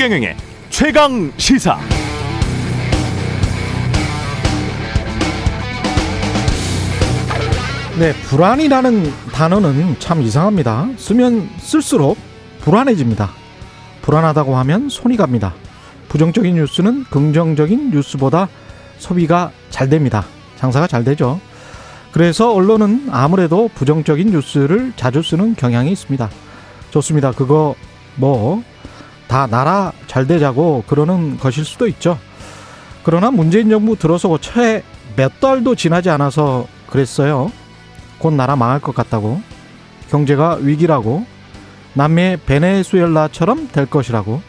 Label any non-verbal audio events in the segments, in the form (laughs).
최경영의 최강 시사. 네, 불안이라는 단어는 참 이상합니다. 쓰면 쓸수록 불안해집니다. 불안하다고 하면 손이 갑니다. 부정적인 뉴스는 긍정적인 뉴스보다 소비가 잘 됩니다. 장사가 잘 되죠. 그래서 언론은 아무래도 부정적인 뉴스를 자주 쓰는 경향이 있습니다. 좋습니다. 그거 뭐 다 나라 잘 되자고 그러는 것일 수도 있죠. 그러나 문재인 정부 들어서고 채 몇 달도 지나지 않아서 그랬어요. 곧 나라 망할 것 같다고. 경제가 위기라고. 남미 베네수엘라처럼 될 것이라고.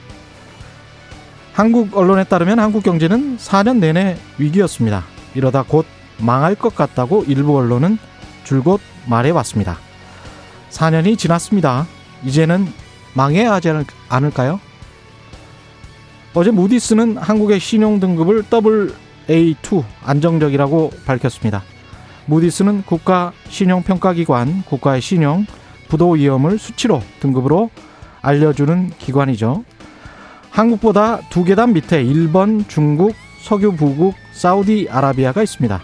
한국 언론에 따르면 한국 경제는 4년 내내 위기였습니다. 이러다 곧 망할 것 같다고 일부 언론은 줄곧 말해왔습니다. 4년이 지났습니다. 이제는 망해야 하지 않을까요? 어제 무디스는 한국의 신용 등급을 AA2 안정적이라고 밝혔습니다. 무디스는 국가 신용평가기관, 국가의 신용, 부도 위험을 수치로 등급으로 알려주는 기관이죠. 한국보다 두 계단 밑에 일본, 중국, 석유 부국, 사우디아라비아가 있습니다.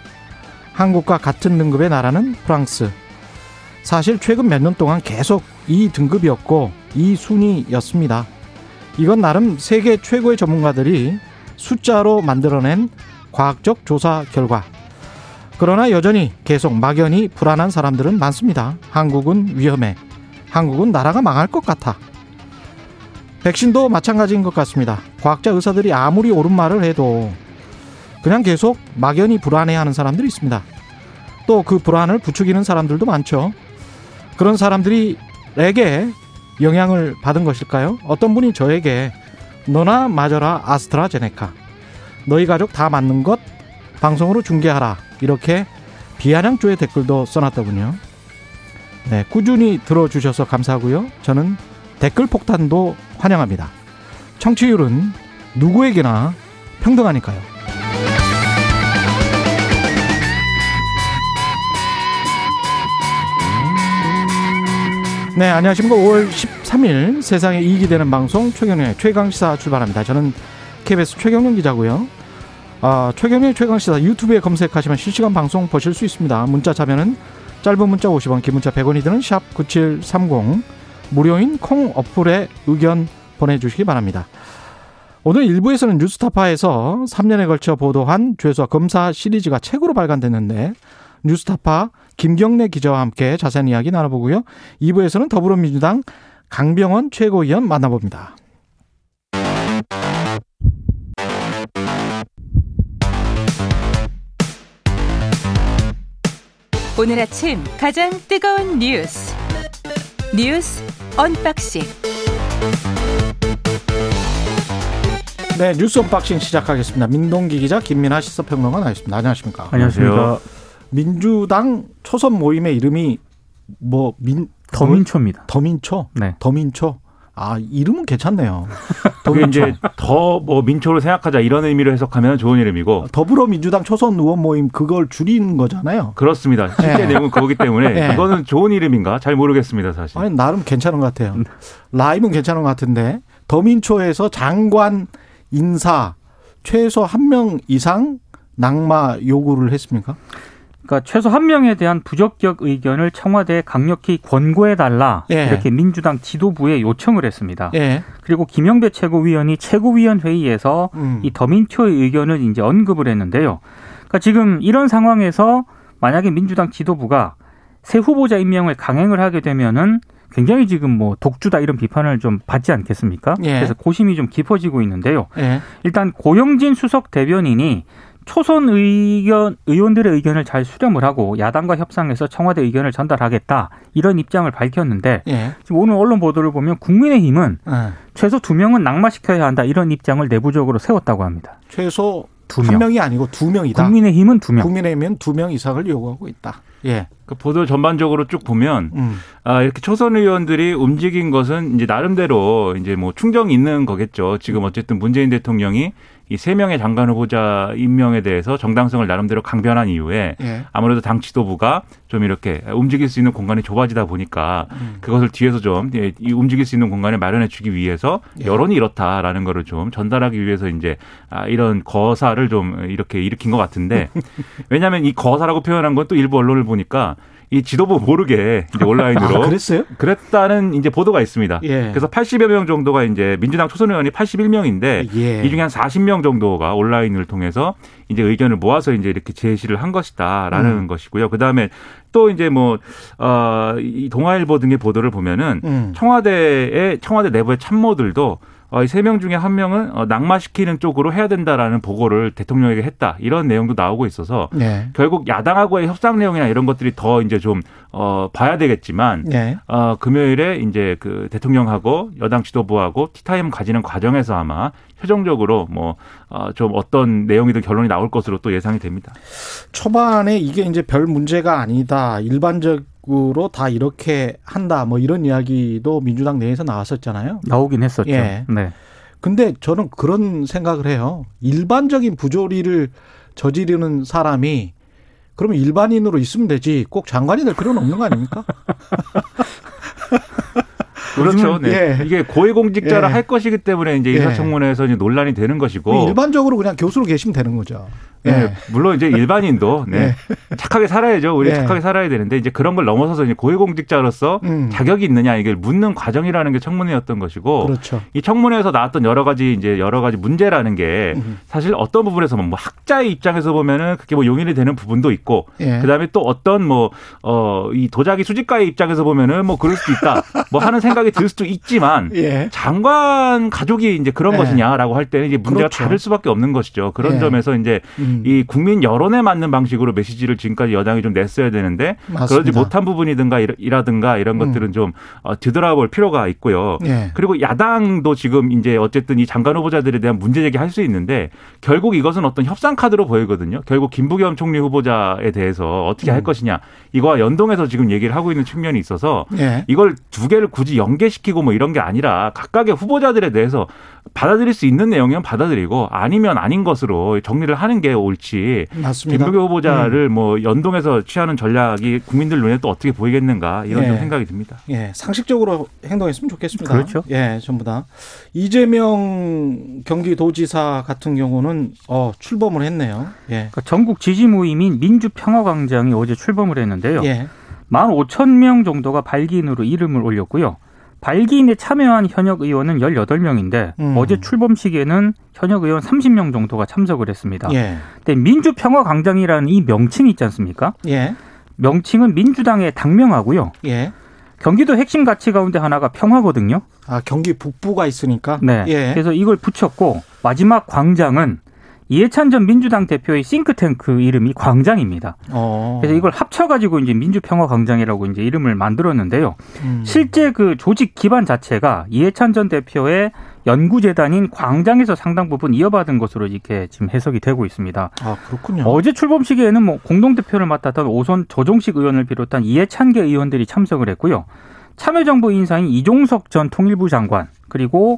한국과 같은 등급의 나라는 프랑스. 사실 최근 몇 년 동안 계속 이 등급이었고 이 순위였습니다. 이건 나름 세계 최고의 전문가들이 숫자로 만들어낸 과학적 조사 결과. 그러나 여전히 계속 막연히 불안한 사람들은 많습니다. 한국은 위험해. 한국은 나라가 망할 것 같아. 백신도 마찬가지인 것 같습니다. 과학자 의사들이 아무리 옳은 말을 해도 그냥 계속 막연히 불안해하는 사람들이 있습니다. 또 그 불안을 부추기는 사람들도 많죠. 그런 사람들이에게 영향을 받은 것일까요? 어떤 분이 저에게 너나 맞아라 아스트라제네카 너희 가족 다 맞는 것 방송으로 중계하라 이렇게 비아냥조의 댓글도 써놨더군요. 네, 꾸준히 들어주셔서 감사하고요. 저는 댓글 폭탄도 환영합니다. 청취율은 누구에게나 평등하니까요. 네, 안녕하십니까. 5월 13일 세상에 이익이 되는 방송 최경련의 최강시사 출발합니다. 저는 KBS 최경련 기자고요. 아, 최경련의 최강시사 유튜브에 검색하시면 실시간 방송 보실 수 있습니다. 문자 자면은 짧은 문자 50원, 긴 문자 100원이 드는 샵 9730 무료인 콩 어플에 의견 보내주시기 바랍니다. 오늘 일부에서는 뉴스타파에서 3년에 걸쳐 보도한 죄수와 검사 시리즈가 책으로 발간됐는데 뉴스타파 김경래 기자와 함께 자세한 이야기 나눠보고요. 2부에서는 더불어민주당 강병원 최고위원 만나봅니다. 오늘 아침 가장 뜨거운 뉴스 뉴스 언박싱 네 뉴스 언박싱 시작하겠습니다. 민동기 기자 김민아 시사평론가 나와있습니다. 안녕하십니까? 안녕하십니까? 민주당 초선 모임의 이름이 뭐 민 더민초입니다. 더민초? 네. 더민초. 아 이름은 괜찮네요. (laughs) 그게 이제 더 뭐 민초로 생각하자 이런 의미로 해석하면 좋은 이름이고 더불어민주당 초선 의원 모임 그걸 줄이는 거잖아요. 그렇습니다. 실제 네. 내용은 그거기 때문에 네. 이거는 좋은 이름인가 잘 모르겠습니다 사실. 아니 나름 괜찮은 것 같아요. 네. 라임은 괜찮은 것 같은데 더민초에서 장관 인사 최소 한 명 이상 낙마 요구를 했습니까? 그러니까 최소 한 명에 대한 부적격 의견을 청와대에 강력히 권고해 달라 예. 이렇게 민주당 지도부에 요청을 했습니다. 예. 그리고 김영배 최고위원이 최고위원 회의에서 음. 이 더민초의 의견을 이제 언급을 했는데요. 그러니까 지금 이런 상황에서 만약에 민주당 지도부가 새 후보자 임명을 강행을 하게 되면은 굉장히 지금 뭐 독주다 이런 비판을 좀 받지 않겠습니까? 예. 그래서 고심이 좀 깊어지고 있는데요. 예. 일단 고영진 수석 대변인이 초선 의견 의원들의 의견을 잘 수렴을 하고 야당과 협상해서 청와대 의견을 전달하겠다 이런 입장을 밝혔는데 예. 지금 오늘 언론 보도를 보면 국민의힘은 예. 최소 두 명은 낙마시켜야 한다 이런 입장을 내부적으로 세웠다고 합니다. 최소 두한 명. 명이 아니고 두 명이다. 국민의힘은 두 명. 국민의힘은 두 명 이상을 요구하고 있다. 예. 그 보도 전반적으로 쭉 보면 음. 아, 이렇게 초선 의원들이 움직인 것은 이제 나름대로 이제 뭐 충정이 있는 거겠죠. 지금 어쨌든 문재인 대통령이 이 세 명의 장관 후보자 임명에 대해서 정당성을 나름대로 강변한 이후에 예. 아무래도 당 지도부가 좀 이렇게 움직일 수 있는 공간이 좁아지다 보니까 음. 그것을 뒤에서 좀 예, 이 움직일 수 있는 공간을 마련해 주기 위해서 예. 여론이 이렇다라는 거를 좀 전달하기 위해서 이제 아, 이런 거사를 좀 이렇게 일으킨 것 같은데 (laughs) 왜냐하면 이 거사라고 표현한 건 또 일부 언론을 보니까 이 지도부 모르게 이제 (laughs) 온라인으로 아, 그랬어요? 그랬다는 이제 보도가 있습니다. 예. 그래서 80여 명 정도가 이제 민주당 초선 의원이 81명인데 예. 이 중에 한 40명 정도가 온라인을 통해서 이제 의견을 모아서 이제 이렇게 제시를 한 것이다라는 음. 것이고요. 그 다음에 또 이제 뭐, 어, 이 동아일보 등의 보도를 보면은 음. 청와대의, 청와대 내부의 참모들도 어, 이 세 명 중에 한 명은 어, 낙마시키는 쪽으로 해야 된다라는 보고를 대통령에게 했다. 이런 내용도 나오고 있어서 예. 결국 야당하고의 협상 내용이나 이런 것들이 더 이제 좀, 어, 봐야 되겠지만 예. 어, 금요일에 이제 그 대통령하고 여당 지도부하고 티타임 가지는 과정에서 아마 최종적으로 뭐, 어, 좀 어떤 내용이든 결론이 나올 것으로 또 예상이 됩니다. 초반에 이게 이제 별 문제가 아니다. 일반적 으로 다 이렇게 한다. 뭐 이런 이야기도 민주당 내에서 나왔었잖아요. 나오긴 했었죠. 예. 네. 근데 저는 그런 생각을 해요. 일반적인 부조리를 저지르는 사람이 그러면 일반인으로 있으면 되지. 꼭 장관이 될 필요는 없는 거 아닙니까? (laughs) 그렇죠. 네. 예. 이게 고위공직자를 예. 할 것이기 때문에 이제 예. 인사청문회에서 이제 논란이 되는 것이고. 일반적으로 그냥 교수로 계시면 되는 거죠. 예. 네, 물론 이제 일반인도 (laughs) 네, 착하게 살아야죠. 우리 예. 착하게 살아야 되는데 이제 그런 걸 넘어서서 이제 고위공직자로서 음. 자격이 있느냐 이걸 묻는 과정이라는 게 청문회였던 것이고 그렇죠. 이 청문회에서 나왔던 여러 가지 이제 여러 가지 문제라는 게 음. 사실 어떤 부분에서 뭐 학자의 입장에서 보면은 그게 뭐 용인이 되는 부분도 있고 예. 그다음에 또 어떤 뭐 어 이 도자기 수집가의 입장에서 보면은 뭐 그럴 수도 있다 뭐 하는 생각이 들 수도 있지만 (laughs) 예. 장관 가족이 이제 그런 예. 것이냐라고 할 때는 이제 문제가 그렇죠. 다를 수밖에 없는 것이죠. 그런 예. 점에서 이제 음. 이 국민 여론에 맞는 방식으로 메시지를 지금까지 여당이 좀 냈어야 되는데 맞습니다. 그러지 못한 부분이든가 이라- 이라든가 이런 음. 것들은 좀 어, 뒤돌아볼 필요가 있고요. 예. 그리고 야당도 지금 이제 어쨌든 이 장관 후보자들에 대한 문제 제기할 수 있는데 결국 이것은 어떤 협상 카드로 보이거든요. 결국 김부겸 총리 후보자에 대해서 어떻게 할 음. 것이냐 이거와 연동해서 지금 얘기를 하고 있는 측면이 있어서 예. 이걸 두 개를 굳이 연계시키고 뭐 이런 게 아니라 각각의 후보자들에 대해서 받아들일 수 있는 내용이면 받아들이고 아니면 아닌 것으로 정리를 하는 게 옳지. 맞습니다. 김부겸 후보자를 뭐 연동해서 취하는 전략이 국민들 눈에 또 어떻게 보이겠는가 이런 예. 좀 생각이 듭니다. 예, 상식적으로 행동했으면 좋겠습니다. 그렇죠. 예, 전부 다. 이재명 경기도지사 같은 경우는 어, 출범을 했네요. 예. 그러니까 전국 지지 모임인 민주평화광장이 어제 출범을 했는데 요. 예. 15,000명 정도가 발기인으로 이름을 올렸고요. 발기인에 참여한 현역 의원은 18명인데 음. 어제 출범식에는 현역 의원 30명 정도가 참석을 했습니다. 예. 근데 민주평화광장이라는 이 명칭이 있지 않습니까? 예. 명칭은 민주당의 당명하고요. 예. 경기도 핵심 가치 가운데 하나가 평화거든요. 아, 경기 북부가 있으니까. 네. 예. 그래서 이걸 붙였고 마지막 광장은 이해찬 전 민주당 대표의 싱크탱크 이름이 광장입니다. 어. 그래서 이걸 합쳐가지고 이제 민주평화광장이라고 이제 이름을 만들었는데요. 음. 실제 그 조직 기반 자체가 이해찬 전 대표의 연구재단인 광장에서 상당 부분 이어받은 것으로 이렇게 지금 해석이 되고 있습니다. 아, 그렇군요. 어제 출범식에는 뭐 공동대표를 맡았던 오선 조종식 의원을 비롯한 이해찬계 의원들이 참석을 했고요. 참여정부 인사인 이종석 전 통일부 장관 그리고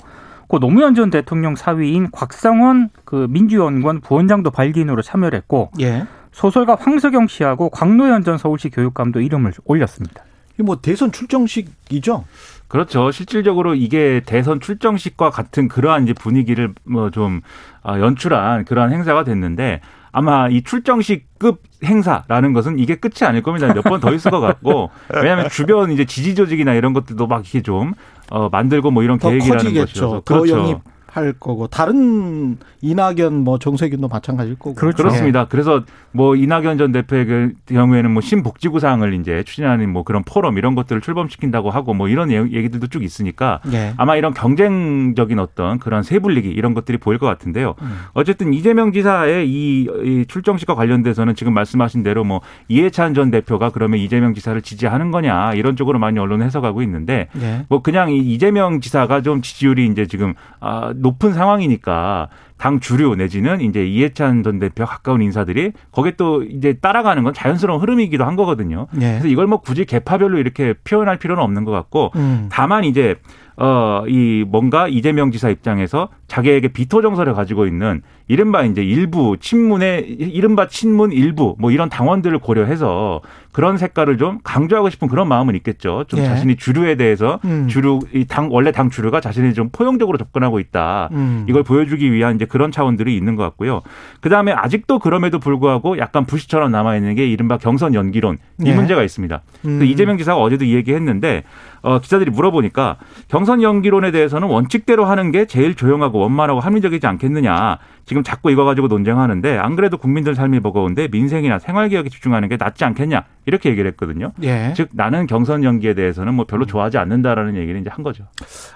고 노무현 전 대통령 사위인 곽상원 그 민주연구원 부원장도 발기인으로 참여를 했고 예. 소설가 황석영 씨하고 광노현 전 서울시 교육감도 이름을 올렸습니다. 이게 뭐 대선 출정식이죠? 그렇죠. 실질적으로 이게 대선 출정식과 같은 그러한 이제 분위기를 뭐 좀 연출한 그러한 행사가 됐는데 아마 이 출정식급 행사라는 것은 이게 끝이 아닐 겁니다. 몇 번 더 있을 것 같고 (laughs) 왜냐하면 주변 이제 지지 조직이나 이런 것들도 막 이렇게 좀 어, 만들고 뭐 이런 더 계획이라는 커지겠죠. 더 그렇죠. 영입 할 거고 다른 이낙연 뭐 정세균도 마찬가지일 거고. 그렇죠. 그렇습니다. 그래서 뭐 이낙연 전 대표의 그 경우에는 뭐 신복지구상을 이제 추진하는 뭐 그런 포럼 이런 것들을 출범시킨다고 하고 뭐 이런 얘기들도 쭉 있으니까 예. 아마 이런 경쟁적인 어떤 그런 세분리기 이런 것들이 보일 것 같은데요. 음. 어쨌든 이재명 지사의 이, 이 출정식과 관련돼서는 지금 말씀하신 대로 뭐 이해찬 전 대표가 그러면 이재명 지사를 지지하는 거냐 이런 쪽으로 많이 언론 해석하고 있는데 예. 뭐 그냥 이 이재명 지사가 좀 지지율이 이제 지금 아 높은 상황이니까 당 주류 내지는 이제 이해찬 전 대표 가까운 인사들이 거기에 또 이제 따라가는 건 자연스러운 흐름이기도 한 거거든요. 예. 그래서 이걸 뭐 굳이 개파별로 이렇게 표현할 필요는 없는 것 같고 음. 다만 이제 어, 이 뭔가 이재명 지사 입장에서 자기에게 비토 정서를 가지고 있는 이른바 이제 일부 친문의 이른바 친문 일부 뭐 이런 당원들을 고려해서 그런 색깔을 좀 강조하고 싶은 그런 마음은 있겠죠. 좀 예. 자신이 주류에 대해서 음. 주류 이 당 원래 당 주류가 자신이 좀 포용적으로 접근하고 있다. 음. 이걸 보여주기 위한 이제 그런 차원들이 있는 것 같고요. 그 다음에 아직도 그럼에도 불구하고 약간 부시처럼 남아 있는 게 이른바 경선 연기론 이 예. 문제가 있습니다. 음. 그 이재명 지사가 어제도 이 얘기했는데 어, 기자들이 물어보니까 경선 연기론에 대해서는 원칙대로 하는 게 제일 조용하고 원만하고 합리적이지 않겠느냐. 지금 자꾸 이거 가지고 논쟁하는데 안 그래도 국민들 삶이 버거운데 민생이나 생활 개혁에 집중하는 게 낫지 않겠냐 이렇게 얘기를 했거든요. 예. 즉 나는 경선 연기에 대해서는 뭐 별로 좋아하지 않는다라는 얘기를 이제 한 거죠.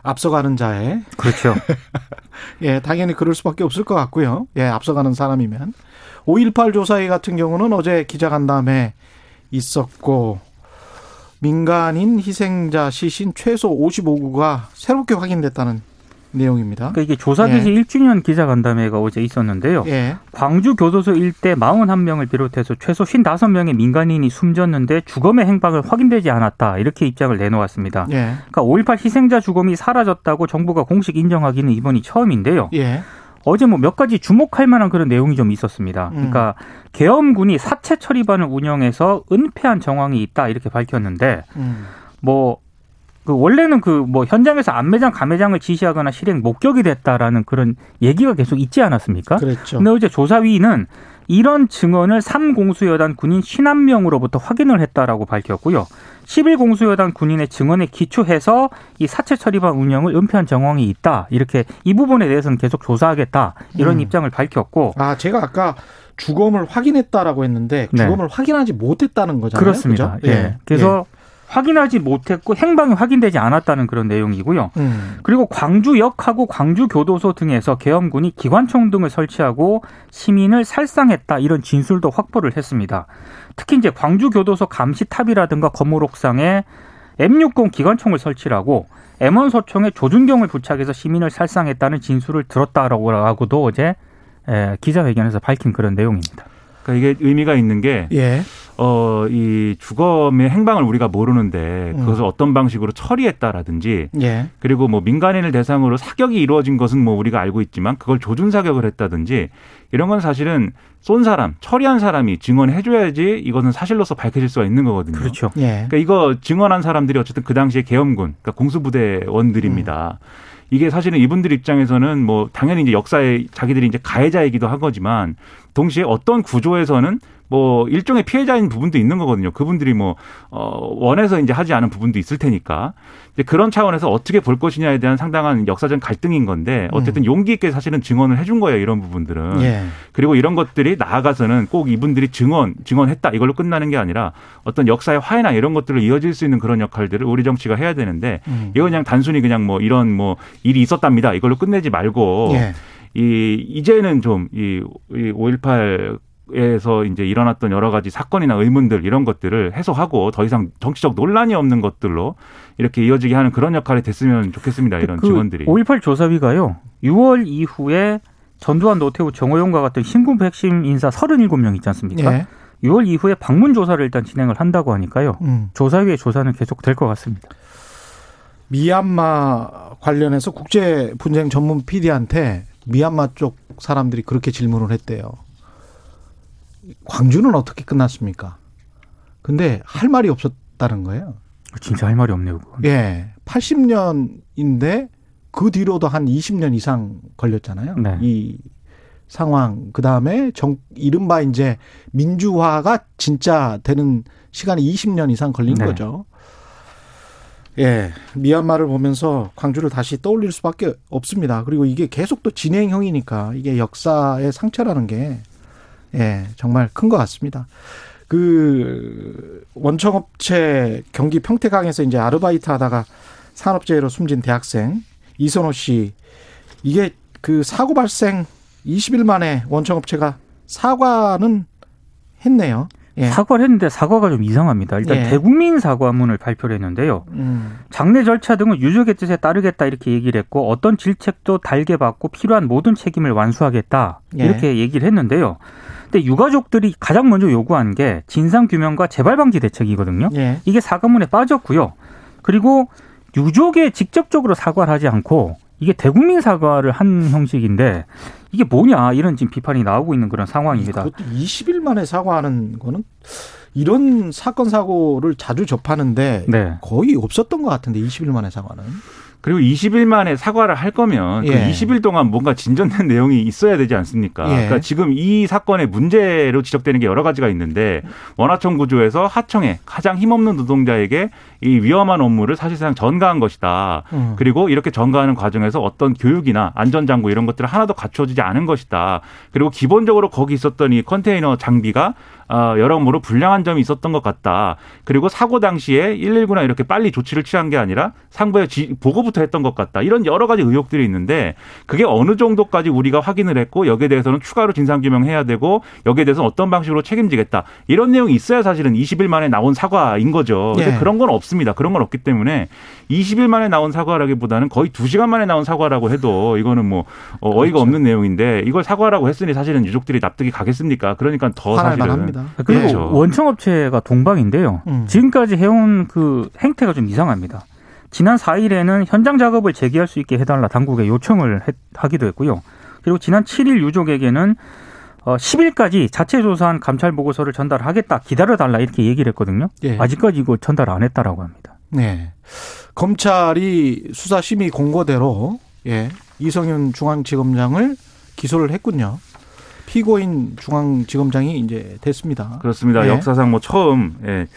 앞서가는 자의 그렇죠. (laughs) 예, 당연히 그럴 수밖에 없을 것 같고요. 예, 앞서가는 사람이면 5.18 조사회 같은 경우는 어제 기자간담회 있었고 민간인 희생자 시신 최소 55구가 새롭게 확인됐다는 내용입니다. 그러니까 이게 조사 개시 1주년 기자간담회가 어제 있었는데요. 예. 광주 교도소 일대 41명을 비롯해서 최소 55명의 민간인이 숨졌는데 주검의 행방을 확인되지 않았다. 이렇게 입장을 내놓았습니다. 예. 그러니까 5.18 희생자 주검이 사라졌다고 정부가 공식 인정하기는 이번이 처음인데요. 예. 어제 뭐 몇 가지 주목할 만한 그런 내용이 좀 있었습니다. 음. 그러니까 계엄군이 사체 처리반을 운영해서 은폐한 정황이 있다 이렇게 밝혔는데 음. 뭐 그 원래는 그 뭐 현장에서 안매장 감매장을 지시하거나 실행 목격이 됐다라는 그런 얘기가 계속 있지 않았습니까? 그랬죠. 근데 어제 조사위는 이런 증언을 3공수여단 군인 51명으로부터 확인을 했다라고 밝혔고요. 11공수여단 군인의 증언에 기초해서 이 사체 처리반 운영을 은폐한 정황이 있다. 이렇게 이 부분에 대해서는 계속 조사하겠다. 이런 음. 입장을 밝혔고 아, 제가 아까 주검을 확인했다라고 했는데 네. 주검을 확인하지 못했다는 거잖아요. 그렇습니다. 그죠? 예. 그래서 확인하지 못했고 행방이 확인되지 않았다는 그런 내용이고요. 예. 음. 그리고 광주역하고 광주교도소 등에서 계엄군이 기관총 등을 설치하고 시민을 살상했다 이런 진술도 확보를 했습니다. 특히 이제 광주교도소 감시탑이라든가 건물 옥상에 M60 기관총을 설치하고 M1 소총에 조준경을 부착해서 시민을 살상했다는 진술을 들었다라고도 어제 에, 기자회견에서 밝힌 그런 내용입니다. 그러니까 이게 의미가 있는 게 예. 어, 이 주검의 행방을 우리가 모르는데 음. 그것을 어떤 방식으로 처리했다라든지 예. 그리고 뭐 민간인을 대상으로 사격이 이루어진 것은 뭐 우리가 알고 있지만 그걸 조준 사격을 했다든지 이런 건 사실은 쏜 사람, 처리한 사람이 증언해 줘야지 이것은 사실로서 밝혀질 수가 있는 거거든요. 그렇죠. 예. 그러니까 이거 증언한 사람들이 어쨌든 그 당시에 계엄군, 그러니까 공수부대원들입니다. 이게 사실은 이분들 입장에서는 뭐 당연히 이제 역사에 자기들이 이제 가해자이기도 한 거지만 동시에 어떤 구조에서는 뭐 일종의 피해자인 부분도 있는 거거든요. 그분들이 뭐 어, 원해서 이제 하지 않은 부분도 있을 테니까 이제 그런 차원에서 어떻게 볼 것이냐에 대한 상당한 역사적 갈등인 건데 어쨌든 용기 있게 사실은 증언을 해준 거예요. 이런 부분들은. 예. 그리고 이런 것들이 나아가서는 꼭 이분들이 증언, 증언했다 이걸로 끝나는 게 아니라 어떤 역사의 화해나 이런 것들을 이어질 수 있는 그런 역할들을 우리 정치가 해야 되는데 음. 이거 그냥 단순히 그냥 뭐 이런 뭐 일이 있었답니다 이걸로 끝내지 말고 예. 이 이제는 좀이5.18 에서 이제 일어났던 여러 가지 사건이나 의문들 이런 것들을 해소하고 더 이상 정치적 논란이 없는 것들로 이렇게 이어지게 하는 그런 역할이 됐으면 좋겠습니다. 이런 그 증언들이. 5.18 조사위가요. 6월 이후에 전두환, 노태우, 정호용과 같은 신군부 핵심 인사 37명 있지 않습니까? 예. 6월 이후에 방문 조사를 일단 진행을 한다고 하니까요. 음. 조사위의 조사는 계속 될 것 같습니다. 미얀마 관련해서 국제 분쟁 전문 PD한테 미얀마 쪽 사람들이 그렇게 질문을 했대요. 광주는 어떻게 끝났습니까? 근데 할 말이 없었다는 거예요. 진짜 할 말이 없네요. 그건. 예. 80년인데 그 뒤로도 한 20년 이상 걸렸잖아요. 네. 이 상황. 그 다음에 정, 이른바 이제 민주화가 진짜 되는 시간이 20년 이상 걸린 네. 거죠. 예. 미얀마를 보면서 광주를 다시 떠올릴 수밖에 없습니다. 그리고 이게 계속 또 진행형이니까 이게 역사의 상처라는 게 예, 정말 큰 것 같습니다. 그 원청업체 경기 평택항에서 이제 아르바이트 하다가 산업재해로 숨진 대학생 이선호 씨 이게 그 사고 발생 20일 만에 원청업체가 사과는 했네요. 예. 사과를 했는데 사과가 좀 이상합니다. 일단 예. 대국민 사과문을 발표를 했는데요. 음. 장례 절차 등은 유족의 뜻에 따르겠다 이렇게 얘기를 했고 어떤 질책도 달게 받고 필요한 모든 책임을 완수하겠다 예. 이렇게 얘기를 했는데요. 근데 유가족들이 가장 먼저 요구한 게 진상 규명과 재발 방지 대책이거든요. 예. 이게 사과문에 빠졌고요. 그리고 유족에 직접적으로 사과를 하지 않고 이게 대국민 사과를 한 형식인데 이게 뭐냐 이런 지금 비판이 나오고 있는 그런 상황입니다. 그것도 20일 만에 사과하는 거는 이런 사건 사고를 자주 접하는데 네. 거의 없었던 것 같은데 20일 만에 사과는. 그리고 20일 만에 사과를 할 거면 예. 그 20일 동안 뭔가 진전된 (laughs) 내용이 있어야 되지 않습니까? 예. 그러니까 지금 이 사건의 문제로 지적되는 게 여러 가지가 있는데 원하청 구조에서 하청에 가장 힘없는 노동자에게 이 위험한 업무를 사실상 전가한 것이다. 음. 그리고 이렇게 전가하는 과정에서 어떤 교육이나 안전장구 이런 것들을 하나도 갖춰지지 않은 것이다. 그리고 기본적으로 거기 있었던 이 컨테이너 장비가 어, 여러모로 불량한 점이 있었던 것 같다. 그리고 사고 당시에 119나 이렇게 빨리 조치를 취한 게 아니라 상부에 지- 보고부터 했던 것 같다. 이런 여러 가지 의혹들이 있는데 그게 어느 정도까지 우리가 확인을 했고 여기에 대해서는 추가로 진상규명해야 되고 여기에 대해서 어떤 방식으로 책임지겠다. 이런 내용이 있어야 사실은 20일 만에 나온 사과인 거죠. 근데 예. 그런 건 없습니다. 그런 건 없기 때문에 20일 만에 나온 사과라기보다는 거의 2시간 만에 나온 사과라고 해도 이거는 뭐 어, 어이가 그렇죠. 없는 내용인데 이걸 사과라고 했으니 사실은 유족들이 납득이 가겠습니까? 그러니까 더 사실은 만합니다. 그리고 그렇죠. 원청 업체가 동방인데요. 음. 지금까지 해온 그 행태가 좀 이상합니다. 지난 4일에는 현장 작업을 재개할 수 있게 해달라 당국에 요청을 했- 하기도 했고요. 그리고 지난 7일 유족에게는 어, 10일까지 자체 조사한 감찰 보고서를 전달하겠다, 기다려달라 이렇게 얘기를 했거든요. 예. 아직까지 이거 전달 안 했다라고 합니다. 네. 검찰이 수사심의 공고대로 예, 이성윤 중앙지검장을 기소를 했군요. 피고인 중앙지검장이 이제 됐습니다. 그렇습니다. 예. 역사상 뭐 처음 예, 예,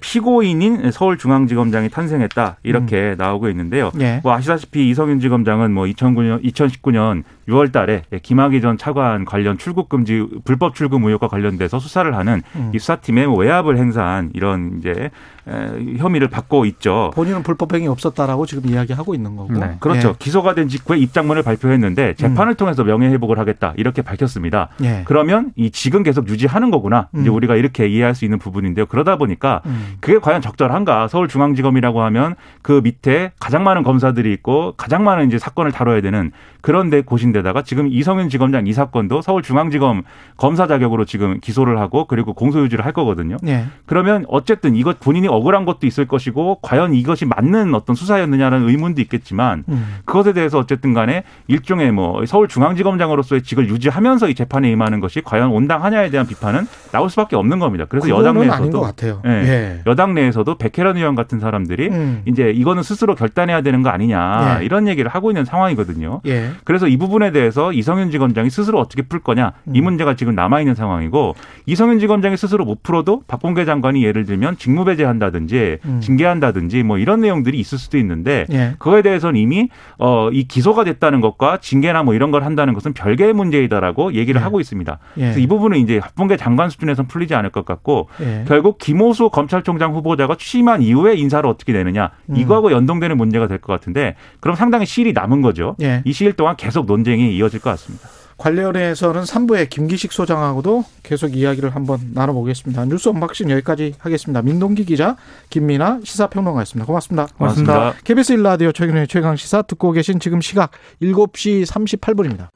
피고인인 서울중앙지검장이 탄생했다 이렇게 나오고 있는데요. 예. 뭐 아시다시피 이성윤 지검장은 뭐 2009년 2019년 6월달에 예, 김학의 전 차관 관련 출국 금지 불법 출금 의혹과 관련돼서 수사를 하는 음. 이 수사팀에 뭐 외압을 행사한 이런 이제 에, 혐의를 받고 있죠. 본인은 불법행위 없었다라고 지금 이야기하고 있는 거고. 네. 그렇죠. 기소가 된 직후에 입장문을 발표했는데 재판을 통해서 명예회복을 하겠다 이렇게 밝혔습니다. 예. 그러면 이 지금 계속 유지하는 거구나. 이제 음. 우리가 이렇게 이해할 수 있는 부분인데요. 그러다 보니까 음. 그게 과연 적절한가? 서울중앙지검이라고 하면 그 밑에 가장 많은 검사들이 있고 가장 많은 이제 사건을 다뤄야 되는 그런 데 곳인데다가 지금 이성윤 지검장 이 사건도 서울중앙지검 검사 자격으로 지금 기소를 하고 그리고 공소유지를 할 거거든요. 예. 그러면 어쨌든 이것 본인이 억울한 것도 있을 것이고 과연 이것이 맞는 어떤 수사였느냐라는 의문도 있겠지만 음. 그것에 대해서 어쨌든 간에 일종의 뭐 서울중앙지검장으로서의 직을 유지하면서 이 재판에 임하는 것이 과연 온당하냐에 대한 비판은 나올 수밖에 없는 겁니다. 그래서 여당 내에서도 같아요. 예. 예. 여당 내에서도 백혜련 의원 같은 사람들이 음. 이제 이거는 스스로 결단해야 되는 거 아니냐 예. 이런 얘기를 하고 있는 상황이거든요. 예. 그래서 이 부분에 대해서 이성윤 지검장이 스스로 어떻게 풀 거냐 이 음. 문제가 지금 남아 있는 상황이고 이성윤 지검장이 스스로 못 풀어도 박범계 장관이 예를 들면 직무배제한다든지 음. 징계한다든지 뭐 이런 내용들이 있을 수도 있는데 예. 그거에 대해서는 이미 어 이 기소가 됐다는 것과 징계나 뭐 이런 걸 한다는 것은 별개의 문제이다라고 얘기를 예. 하고 있습니다. 예. 그래서 이 부분은 이제 박범계 장관 수준에서는 풀리지 않을 것 같고 예. 결국 김오수 검찰총장 후보자가 취임한 이후에 인사를 어떻게 내느냐 음. 이거하고 연동되는 문제가 될 것 같은데 그럼 상당히 시일이 남은 거죠. 예. 이 시일 동안 계속 논쟁이 이어질 것 같습니다. 관련해서는 3부에 김기식 소장하고도 계속 이야기를 한번 나눠보겠습니다. 뉴스 unboxing 여기까지 하겠습니다. 민동기 기자, 김민아 시사평론가였습니다. 고맙습니다. 고맙습니다. KBS 1라디오 최경영의 최강시사 듣고 계신 지금 시각 7시 38분입니다.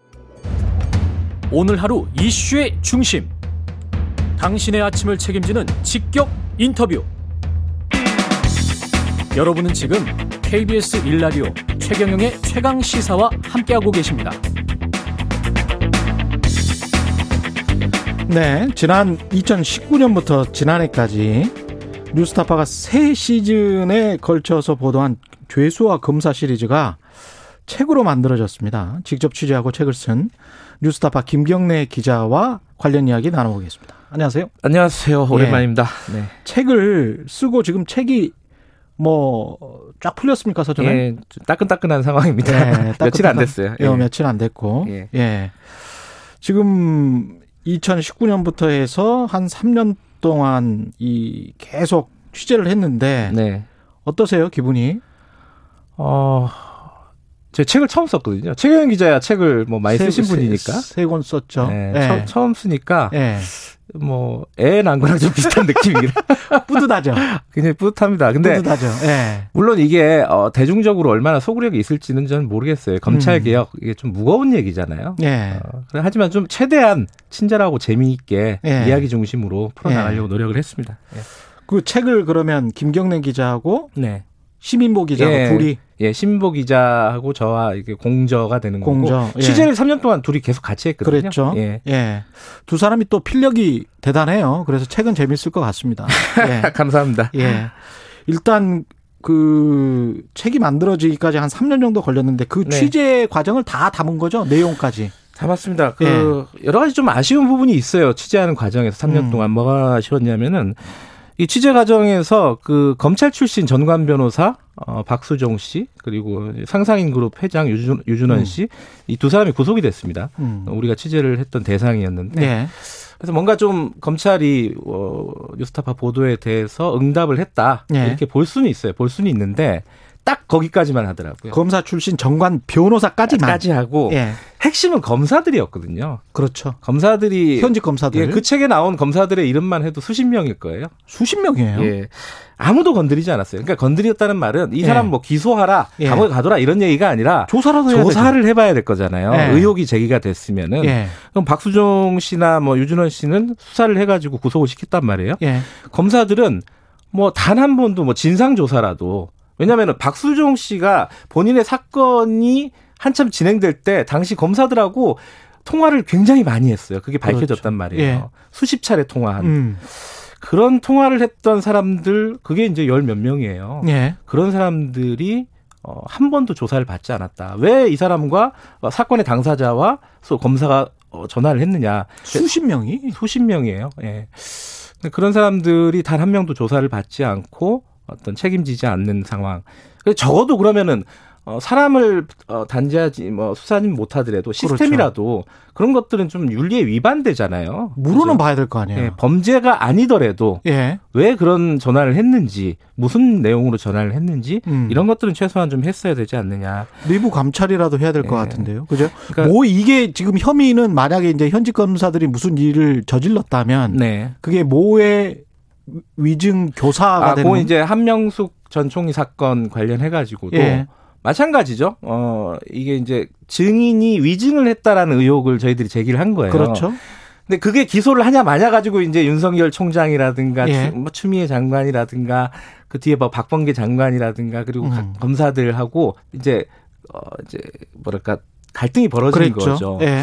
오늘 하루 이슈의 중심. 당신의 아침을 책임지는 직격 인터뷰. 여러분은 지금 KBS 1라디오 최경영의 최강 시사와 함께하고 계십니다. 네, 지난 2019년부터 지난해까지 뉴스타파가 새 시즌에 걸쳐서 보도한 죄수와 검사 시리즈가 책으로 만들어졌습니다. 직접 취재하고 책을 쓴 뉴스타파 김경래 기자와 관련 이야기 나눠보겠습니다. 안녕하세요. 안녕하세요. 오랜만입니다. 네. 책을 쓰고 지금 책이 뭐 쫙 풀렸습니까 서점에? 예, 좀 따끈따끈한 상황입니다. 네, (laughs) 며칠 안 따끈따끈- 됐어요. 예, 며칠 안 됐고. 예. 예. 지금 2019년부터 해서 한 3년 동안 이 계속 취재를 했는데 네. 어떠세요, 기분이? 어, 제 책을 처음 썼거든요. 최경영 기자야 책을 뭐 많이 세- 쓰신 세- 분이니까. 세 권 썼죠. 네, 예. 처, 처음 쓰니까 예. 뭐 애 낳은 거랑 좀 비슷한 느낌이긴 (laughs) 뿌듯하죠. 굉장히 뿌듯합니다. 근데 뿌듯하죠. 예. 물론 이게 어, 대중적으로 얼마나 소구력이 있을지는 저는 모르겠어요. 검찰 음. 개혁 이게 좀 무거운 얘기잖아요. 예. 어, 하지만 좀 최대한 친절하고 재미있게 예. 이야기 중심으로 풀어나가려고 노력을 했습니다. 예. 그 책을 그러면 김경래 기자하고 네. 시민보 기자가 예. 둘이 예, 신보 기자하고 저와 이게 공저가 되는 공저, 거고 예. 취재를 3년 동안 둘이 계속 같이 했거든요. 그랬죠. 예. 예. 두 사람이 또 필력이 대단해요. 그래서 책은 재밌을 것 같습니다. (laughs) 예. 감사합니다. 예. 일단 그 책이 만들어지기까지 한 3년 정도 걸렸는데 그 네. 취재 과정을 다 담은 거죠. 내용까지. 담았습니다. 그 여러 가지 좀 아쉬운 부분이 있어요. 취재하는 과정에서 3년 음. 동안 뭐가 아쉬웠냐면은 이 취재 과정에서 그 검찰 출신 전관 변호사 어, 박수종 씨 그리고 상상인 그룹 회장 유준, 유준원 음. 씨이 두 사람이 구속이 됐습니다. 음. 우리가 취재를 했던 대상이었는데 예. 그래서 뭔가 좀 검찰이 어, 뉴스타파 보도에 대해서 응답을 했다 예. 이렇게 볼 수는 있어요. 볼 수는 있는데 딱 거기까지만 하더라고요. 검사 출신 정관 변호사까지만. 까지 하고 예. 핵심은 검사들이었거든요. 그렇죠. 검사들이 현직 검사들 예, 그 책에 나온 검사들의 이름만 해도 수십 명일 거예요. 수십 명이에요. 예. 아무도 건드리지 않았어요. 그러니까 건드렸다는 말은 이 예. 사람 뭐 기소하라, 예. 감옥에 가둬라 이런 얘기가 아니라 조사라도 해야 조사를 해봐야 될 거잖아요. 예. 의혹이 제기가 됐으면은 되죠. 예. 그럼 박수종 씨나 뭐 유준원 씨는 수사를 해가지고 구속을 시켰단 말이에요. 예. 검사들은 뭐 단 한 번도 뭐 진상 조사라도 왜냐하면 박수종 씨가 본인의 사건이 한참 진행될 때 당시 검사들하고 통화를 굉장히 많이 했어요. 그게 밝혀졌단 그렇죠. 말이에요. 예. 수십 차례 통화한 음. 그런 통화를 했던 사람들 그게 이제 열 몇 명이에요. 예. 그런 사람들이 어, 한 번도 조사를 받지 않았다. 왜 이 사람과 어, 사건의 당사자와 소- 검사가 어, 전화를 했느냐? 수십 명이 수십 명이에요. 예. 그런 사람들이 단 한 명도 조사를 받지 않고 어떤 책임지지 않는 상황. 적어도 그러면은 어, 사람을 어, 단죄하지 뭐 수사는 못하더라도 시스템이라도 그런 것들은 좀 윤리에 위반되잖아요. 물어는? 봐야 될 거 아니에요. 예, 범죄가 아니더라도 예. 왜 그런 전화를 했는지 무슨 내용으로 전화를 했는지 음. 이런 것들은 최소한 좀 했어야 되지 않느냐. 내부 감찰이라도 해야 될것 예. 같은데요. 그죠? 그러니까- 뭐 이게 지금 혐의는 만약에 이제 현직 검사들이 무슨 일을 저질렀다면 네. 그게 모의 위증 교사가 아, 되는 그건 건- 이제 한명숙 전 총리 사건 관련해 가지고도 예. 마찬가지죠. 어, 이게 이제 증인이 위증을 했다라는 의혹을 저희들이 제기를 한 거예요. 그렇죠. 근데 그게 기소를 하냐 마냐 가지고 이제 윤석열 총장이라든가 예. 추, 뭐 추미애 장관이라든가 그 뒤에 뭐 박범계 장관이라든가 그리고 각 음. 검사들하고 이제 어 이제 뭐랄까 갈등이 벌어지는. 거죠. 예.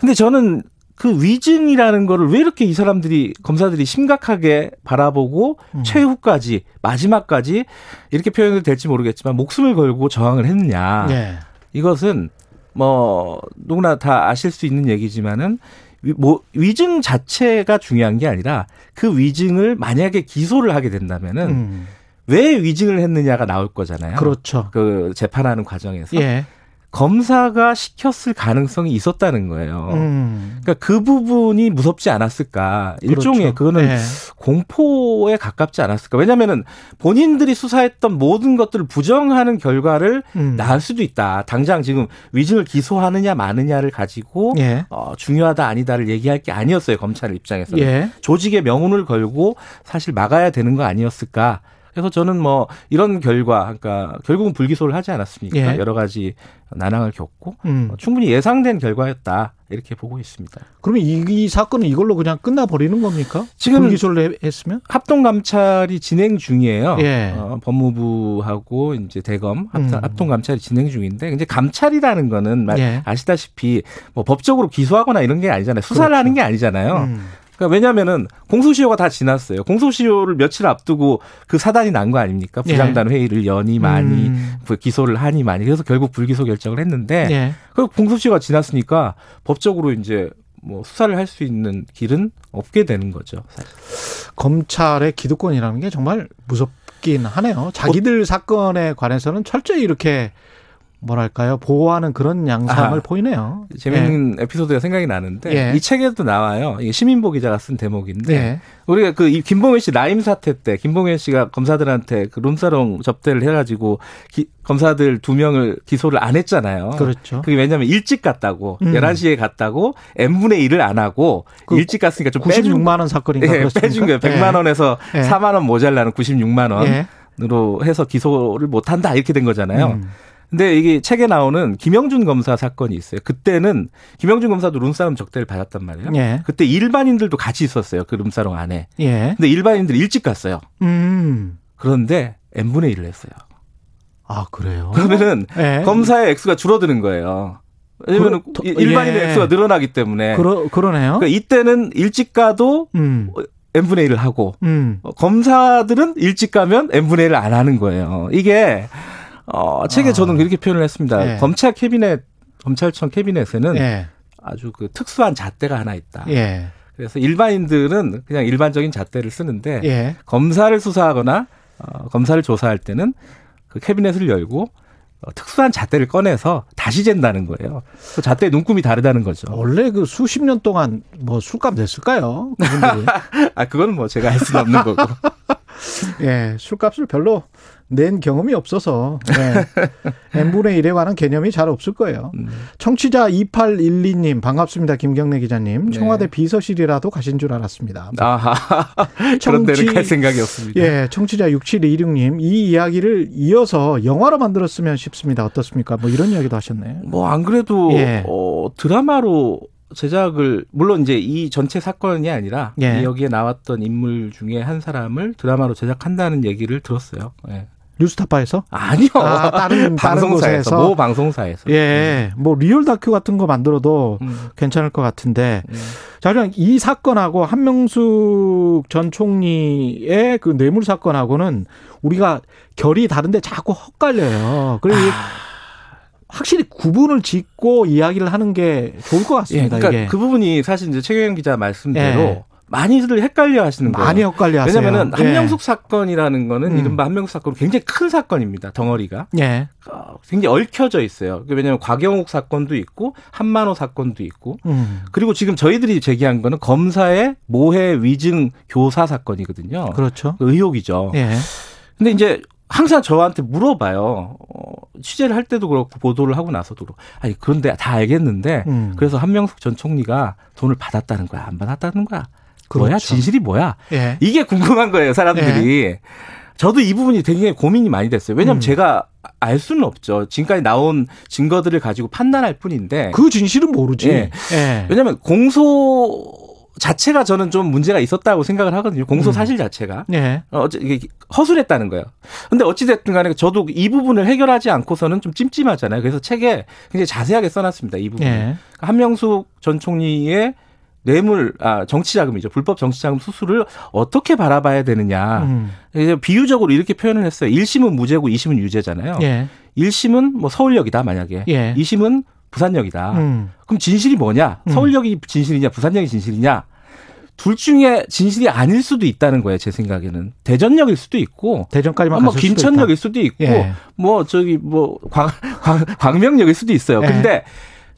근데 저는 그 위증이라는 거를 왜 이렇게 이 사람들이 검사들이 심각하게 바라보고 음. 최후까지 마지막까지 이렇게 표현이 될지 모르겠지만 목숨을 걸고 저항을 했느냐. 예. 이것은 뭐 누구나 다 아실 수 있는 얘기지만은 위, 뭐 위증 자체가 중요한 게 아니라 그 위증을 만약에 기소를 하게 된다면은 음. 왜 위증을 했느냐가 나올 거잖아요. 그렇죠. 그 재판하는 과정에서 예. 검사가 시켰을 가능성이 있었다는 거예요. 음. 그러니까 그 부분이 무섭지 않았을까? 일종의 그렇죠. 그거는 예. 공포에 가깝지 않았을까? 왜냐하면은 본인들이 수사했던 모든 것들을 부정하는 결과를 음. 낳을 수도 있다. 당장 지금 위증을 기소하느냐 마느냐를 가지고 예. 어, 중요하다 아니다를 얘기할 게 아니었어요 검찰 입장에서는 예. 조직의 명운을 걸고 사실 막아야 되는 거 아니었을까? 그래서 저는 뭐 이런 결과, 그러니까 결국은 불기소를 하지 않았습니까? 예. 여러 가지 난항을 겪고 음. 어, 충분히 예상된 결과였다 이렇게 보고 있습니다. 그러면 이, 이 사건은 이걸로 그냥 끝나 버리는 겁니까? 지금- 불기소를 해- 했으면? 합동 감찰이 진행 중이에요. 예. 어, 법무부하고 이제 대검 합, 음. 합동 감찰이 진행 중인데 이제 감찰이라는 거는 말- 예. 아시다시피 뭐 법적으로 기소하거나 이런 게 아니잖아요. 수사를 그렇죠. 하는 게 아니잖아요. 음. 그러니까 왜냐하면은 공소시효가 다 지났어요. 공소시효를 며칠 앞두고 그 사단이 난 거 아닙니까? 예. 부장단 회의를 연이 많이 음. 그 기소를 하니 많이 그래서 결국 불기소 결정을 했는데 예. 그 공소시효가 지났으니까 법적으로 이제 뭐 수사를 할 수 있는 길은 없게 되는 거죠. 사실. 검찰의 기득권이라는 게 정말 무섭긴 하네요. 자기들 사건에 관해서는 철저히 이렇게 뭐랄까요 보호하는 그런 양상을 아, 보이네요. 재밌는 에피소드가 생각이 나는데 예. 이 책에도 나와요. 이게 시민보 기자가 쓴 대목인데 예. 우리가 그이 김봉현 씨 라임 사태 때 김봉현 씨가 검사들한테 그 룸사롱 접대를 해가지고 기- 검사들 두 명을 기소를 안 했잖아요. 그렇죠. 그게 왜냐하면 일찍 갔다고 음. 11시에 갔다고 n분의 1을 안 하고 그 일찍 갔으니까 좀 빼준 96만 원 사건인가 예, 그렇습니까? 빼준 거예요. 100만 원에서 예. 4만 원 모자라는 96만 예. 원으로 해서 기소를 못 한다 이렇게 된 거잖아요. 음. 근데 이게 책에 나오는 김영준 검사 사건이 있어요. 그때는 김영준 검사도 룸사롱 적대를 받았단 말이에요. 예. 그때 일반인들도 같이 있었어요. 그 룸사롱 안에. 예. 근데 일반인들이 일찍 갔어요. 음. 그런데 n분의 1을 했어요. 아 그래요? 그러면은 예. 검사의 액수가 줄어드는 거예요. 왜냐면 그- 은 일반인의 예. 액수가 늘어나기 때문에 그러 그러네요. 그러니까 이때는 일찍 가도 음. n분의 1을 하고 음. 어, 검사들은 일찍 가면 n분의 1을 안 하는 거예요. 이게 어, 책에 아. 저는 그렇게 표현을 했습니다. 예. 검찰 캐비넷 검찰청 캐비넷에는 예. 아주 그 특수한 잣대가 하나 있다. 예. 그래서 일반인들은 그냥 일반적인 잣대를 쓰는데 예. 검사를 수사하거나 어, 검사를 조사할 때는 그 캐비넷을 열고 어, 특수한 잣대를 꺼내서 다시 잰다는 거예요. 그 잣대의 눈금이 다르다는 거죠. 원래 그 수십 년 동안 뭐 술값 냈을까요? 그분들이. (laughs) 아 그건 뭐 제가 할 수는 없는 거고. (laughs) 예, 술값을 별로 낸 경험이 없어서 네. (laughs) n분의 1에 관한 개념이 잘 없을 거예요. 음. 청취자 2812님 반갑습니다. 김경래 기자님. 네. 청와대 비서실이라도 가신 줄 알았습니다. 아하. (laughs) 그런 청취- 데는 갈 생각이 없습니다. 예, 청취자 6726님 이 이야기를 이어서 영화로 만들었으면 싶습니다. 어떻습니까? 뭐 이런 이야기도 하셨네. 뭐 안 그래도 예. 어, 드라마로 제작을 물론 이제 이 전체 사건이 아니라 예. 이 여기에 나왔던 인물 중에 한 사람을 드라마로 제작한다는 얘기를 들었어요. 예. 뉴스타파에서? 아니요. 아, 다른- (laughs) 다른 방송사에서? 모 방송사에서. 예, 뭐 리얼 다큐 같은 거 만들어도 음. 괜찮을 것 같은데 음. 자, 그냥 이 사건하고 한명숙 전 총리의 그 뇌물 사건하고는 우리가 결이 다른데 자꾸 헛갈려요. 그래서 이게 확실히 구분을 짓고 이야기를 하는 게 좋을 것 예, 같습니다. 그러니까 이게 그 부분이 사실 이제 최경영 기자 말씀대로 예. 많이들 헷갈려 하시는 거예요. 많이 엇갈려 하세요. 왜냐면은 예. 한명숙 사건이라는 거는 음. 이른바 한명숙 사건 굉장히 큰 사건입니다. 덩어리가. 예. 어, 굉장히 얽혀져 있어요. 왜냐하면 곽영욱 사건도 있고 한만호 사건도 있고 음. 그리고 지금 저희들이 제기한 거는 검사의 모해 위증 교사 사건이거든요. 그렇죠. 의혹이죠. 예. 근데 이제 항상 저한테 물어봐요. 어, 취재를 할 때도 그렇고 보도를 하고 나서도 그렇고. 아니 그런데 다 알겠는데 음. 그래서 한명숙 전 총리가 돈을 받았다는 거야, 안 받았다는 거야. 뭐야? 그렇죠. 진실이 뭐야? 예. 이게 궁금한 거예요, 사람들이. 저도 이 부분이 되게 고민이 많이 됐어요. 왜냐하면 음. 제가 알 수는 없죠. 지금까지 나온 증거들을 가지고 판단할 뿐인데. 그 진실은 모르지. 예. 예. 왜냐하면 공소 자체가 저는 좀 문제가 있었다고 생각을 하거든요. 공소 음. 사실 자체가. 예. 어, 어째- 이게 허술했다는 거예요. 근데 어찌 됐든 간에 저도 이 부분을 해결하지 않고서는 좀 찜찜하잖아요. 그래서 책에 굉장히 자세하게 써 놨습니다. 이 부분. 예. 한명숙 전 총리의 뇌물, 아, 정치 자금이죠. 불법 정치 자금 수수를 어떻게 바라봐야 되느냐. 음. 비유적으로 이렇게 표현을 했어요. 1심은 무죄고 2심은 유죄잖아요. 예. 1심은 뭐 서울역이다, 만약에. 예. 2심은 부산역이다. 음. 그럼 진실이 뭐냐? 음. 서울역이 진실이냐, 부산역이 진실이냐? 둘 중에 진실이 아닐 수도 있다는 거예요, 제 생각에는. 대전역일 수도 있고, 대전까지만 뭐 김천역일. 수도 있고, 예. 뭐 저기 뭐 광, (laughs) 광, 광명역일 수도 있어요. 예. 근데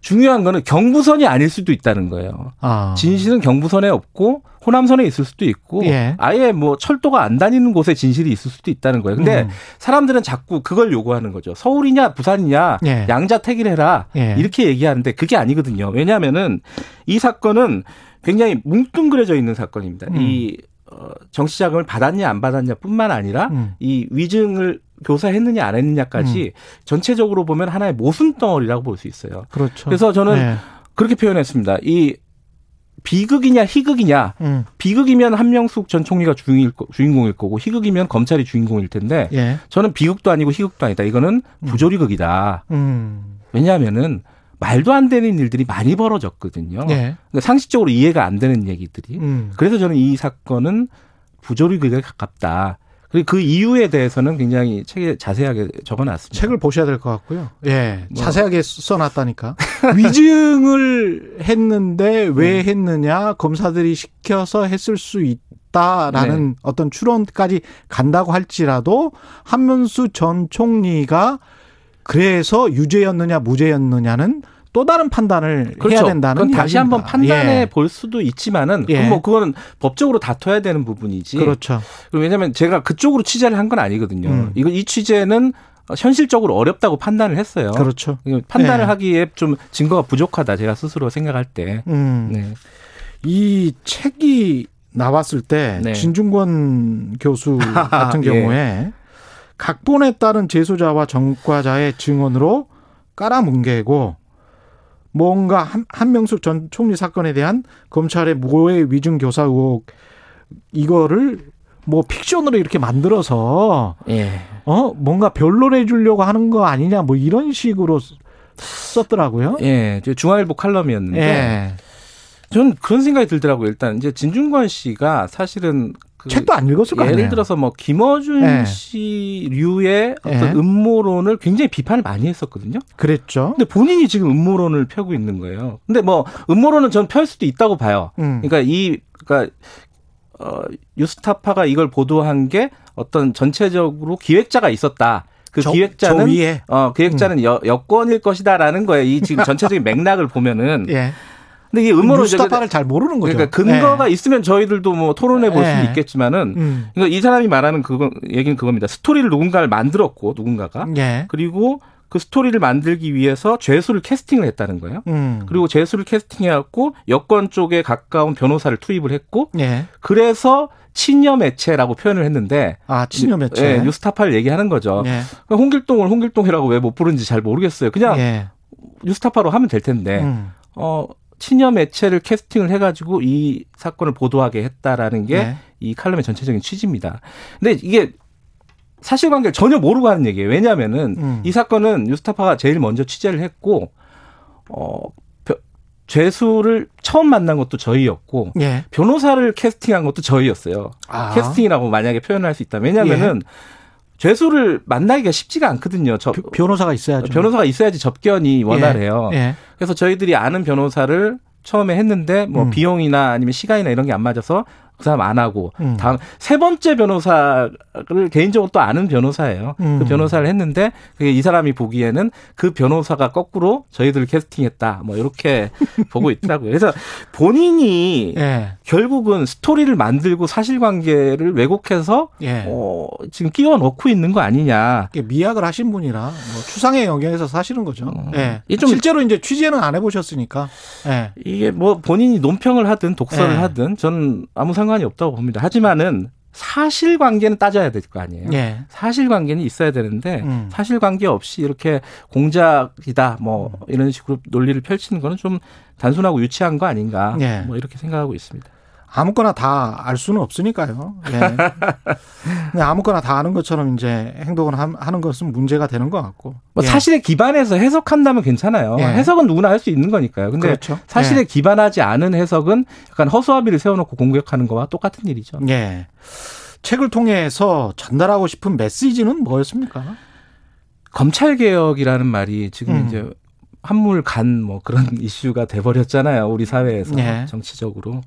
중요한 거는 경부선이 아닐 수도 있다는 거예요. 아. 진실은 경부선에 없고 호남선에 있을 수도 있고 예. 아예 뭐 철도가 안 다니는 곳에 진실이 있을 수도 있다는 거예요. 근데 음. 사람들은 자꾸 그걸 요구하는 거죠. 서울이냐 부산이냐 예. 양자택일해라 예. 이렇게 얘기하는데 그게 아니거든요. 왜냐하면은 이 사건은 굉장히 뭉뚱그려져 있는 사건입니다. 음. 이 어, 정치자금을 받았냐 안 받았냐뿐만 아니라 음. 이 위증을 교사했느냐 안 했느냐까지 전체적으로 보면 하나의 모순 덩어리라고 볼 수 있어요. 그렇죠. 그래서 저는 예. 그렇게 표현했습니다. 이 비극이냐 희극이냐 음. 비극이면 한명숙 전 총리가 주인일, 거- 주인공일 거고 희극이면 검찰이 주인공일 텐데 예. 저는 비극도 아니고 희극도 아니다. 이거는 부조리극이다. 음. 왜냐하면은 말도 안 되는 일들이 많이 벌어졌거든요. 예. 그러니까 상식적으로 이해가 안 되는 얘기들이. 음. 그래서 저는 이 사건은 부조리극에 가깝다. 그리고 그 이유에 대해서는 굉장히 책에 자세하게 적어놨습니다. 책을 보셔야 될 것 같고요. 예. 뭐. 자세하게 써놨다니까. (laughs) 위증을 했는데 왜 했느냐. 검사들이 시켜서 했을 수 있다라는 어떤 추론까지 간다고 할지라도 한문수 전 총리가 그래서 유죄였느냐 무죄였느냐는 또 다른 판단을 해야 된다는 그건 다시 한번. 판단해 예. 볼 수도 있지만은 예. 그건 뭐 그거는 법적으로 다퉈야 되는 부분이지. 그렇죠. 왜냐하면 제가 그쪽으로 취재를 한 건 아니거든요. 음. 이거 이 취재는 현실적으로 어렵다고 판단을 했어요. 그렇죠. 판단을 예. 하기에 좀 증거가 부족하다. 제가 스스로 생각할 때. 음. 네. 이 책이 나왔을 때 네. 진중권 교수 (laughs) 같은 예. 경우에 각본에 따른 제소자와 전과자의 증언으로 깔아뭉개고 뭔가 한, 한명숙 전 총리 사건에 대한 검찰의 모해 위증 교사 의혹 이거를 뭐 픽션으로 이렇게 만들어서 예. 어 뭔가 변론해 주려고 하는 거 아니냐 뭐 이런 식으로 썼더라고요. 예, 저 중앙일보 칼럼이었는데 예. 저는 그런 생각이 들더라고요. 일단 이제 진중권 씨가 사실은 그 책도 안 읽었을 거 예를. 들어서 뭐 김어준 예. 씨류의 어떤 예. 음모론을 굉장히 비판을 많이 했었거든요. 그랬죠. 근데 본인이 지금 음모론을 펴고 있는 거예요. 근데 뭐 음모론은 전 펼 수도 있다고 봐요. 음. 그러니까 이 그러니까 어 유스타파가 이걸 보도한 게 어떤 전체적으로 기획자가 있었다. 그 저- 기획자는 저 위에. 어 기획자는 여, 여권일 것이다라는 거예요. 이 지금 전체적인 (laughs) 맥락을 보면은. 예. 근데 이게 음모론 뉴스타파를 잘 모르는 거죠. 그러니까 근거가 예. 있으면 저희들도 뭐 토론해 볼 수는 예. 있겠지만은 음. 그러니까 이 사람이 말하는 그거 얘기는 그겁니다. 스토리를 누군가를 만들었고 누군가가 예. 그리고 그 스토리를 만들기 위해서 죄수를 캐스팅을 했다는 거예요. 음. 그리고 죄수를 캐스팅해갖고 여권 쪽에 가까운 변호사를 투입을 했고 예. 그래서 친여 매체라고 표현을 했는데 아, 친여 매체. 예, 뉴스타파를 얘기하는 거죠. 예. 홍길동을 홍길동이라고 왜 못 부르는지 잘 모르겠어요. 그냥 예. 뉴스타파로 하면 될 텐데 음. 어 친여 매체를 캐스팅을 해가지고 이 사건을 보도하게 했다라는 게이 예. 칼럼의 전체적인 취지입니다. 근데 이게 사실관계를 전혀 모르고 하는 얘기예요. 왜냐하면은 음. 이 사건은 뉴스타파가 제일 먼저 취재를 했고 어 벼- 죄수를 처음 만난 것도 저희였고 예. 변호사를 캐스팅한 것도 저희였어요. 아. 캐스팅이라고 만약에 표현을 할수 있다면 왜냐하면은 죄수를 만나기가 쉽지가 않거든요. 저 비- 변호사가 있어야죠. 변호사가 있어야지 접견이 원활해요. 예. 그래서 저희들이 아는 변호사를 처음에 했는데 뭐 음. 비용이나 아니면 시간이나 이런 게 안 맞아서 그 사람 안 하고 음. 다음 세 번째 변호사를 개인적으로 또 아는 변호사예요. 음. 그 변호사를 했는데 그게 이 사람이 보기에는 그 변호사가 거꾸로 저희들을 캐스팅했다. 뭐 이렇게 (laughs) 보고 있더라고요. 그래서 본인이 예. 결국은 스토리를 만들고 사실관계를 왜곡해서 예. 어, 지금 끼워 넣고 있는 거 아니냐. 미약을 하신 분이라 뭐 추상의 영역에서 사시는 거죠. 예. 이게 좀- 실제로 이제 취재는 안 해보셨으니까. 예. 이게 뭐 본인이 논평을 하든 독서를 네. 하든 저는 아무 상관 이 없다고 봅니다. 하지만은 사실관계는 따져야 될 거 아니에요. 예. 사실관계는 있어야 되는데 음. 사실관계 없이 이렇게 공작이다 뭐 이런 식으로 논리를 펼치는 거는 좀 단순하고 유치한 거 아닌가 예. 뭐 이렇게 생각하고 있습니다. 아무거나 다 알 수는 없으니까요. 예. (laughs) 근데 아무거나 다 아는 것처럼 이제 행동을 함- 하는 것은 문제가 되는 것 같고. 뭐 예. 사실에 기반해서 해석한다면 괜찮아요. 예. 해석은 누구나 할 수 있는 거니까요. 근데 그렇죠. 사실에 예. 기반하지 않은 해석은 약간 허수아비를 세워놓고 공격하는 거와 똑같은 일이죠. 예. 책을 통해서 전달하고 싶은 메시지는 뭐였습니까? 검찰 개혁이라는 말이 지금 음. 이제 한물 간 뭐 그런 (laughs) 이슈가 돼버렸잖아요. 우리 사회에서 예. 정치적으로.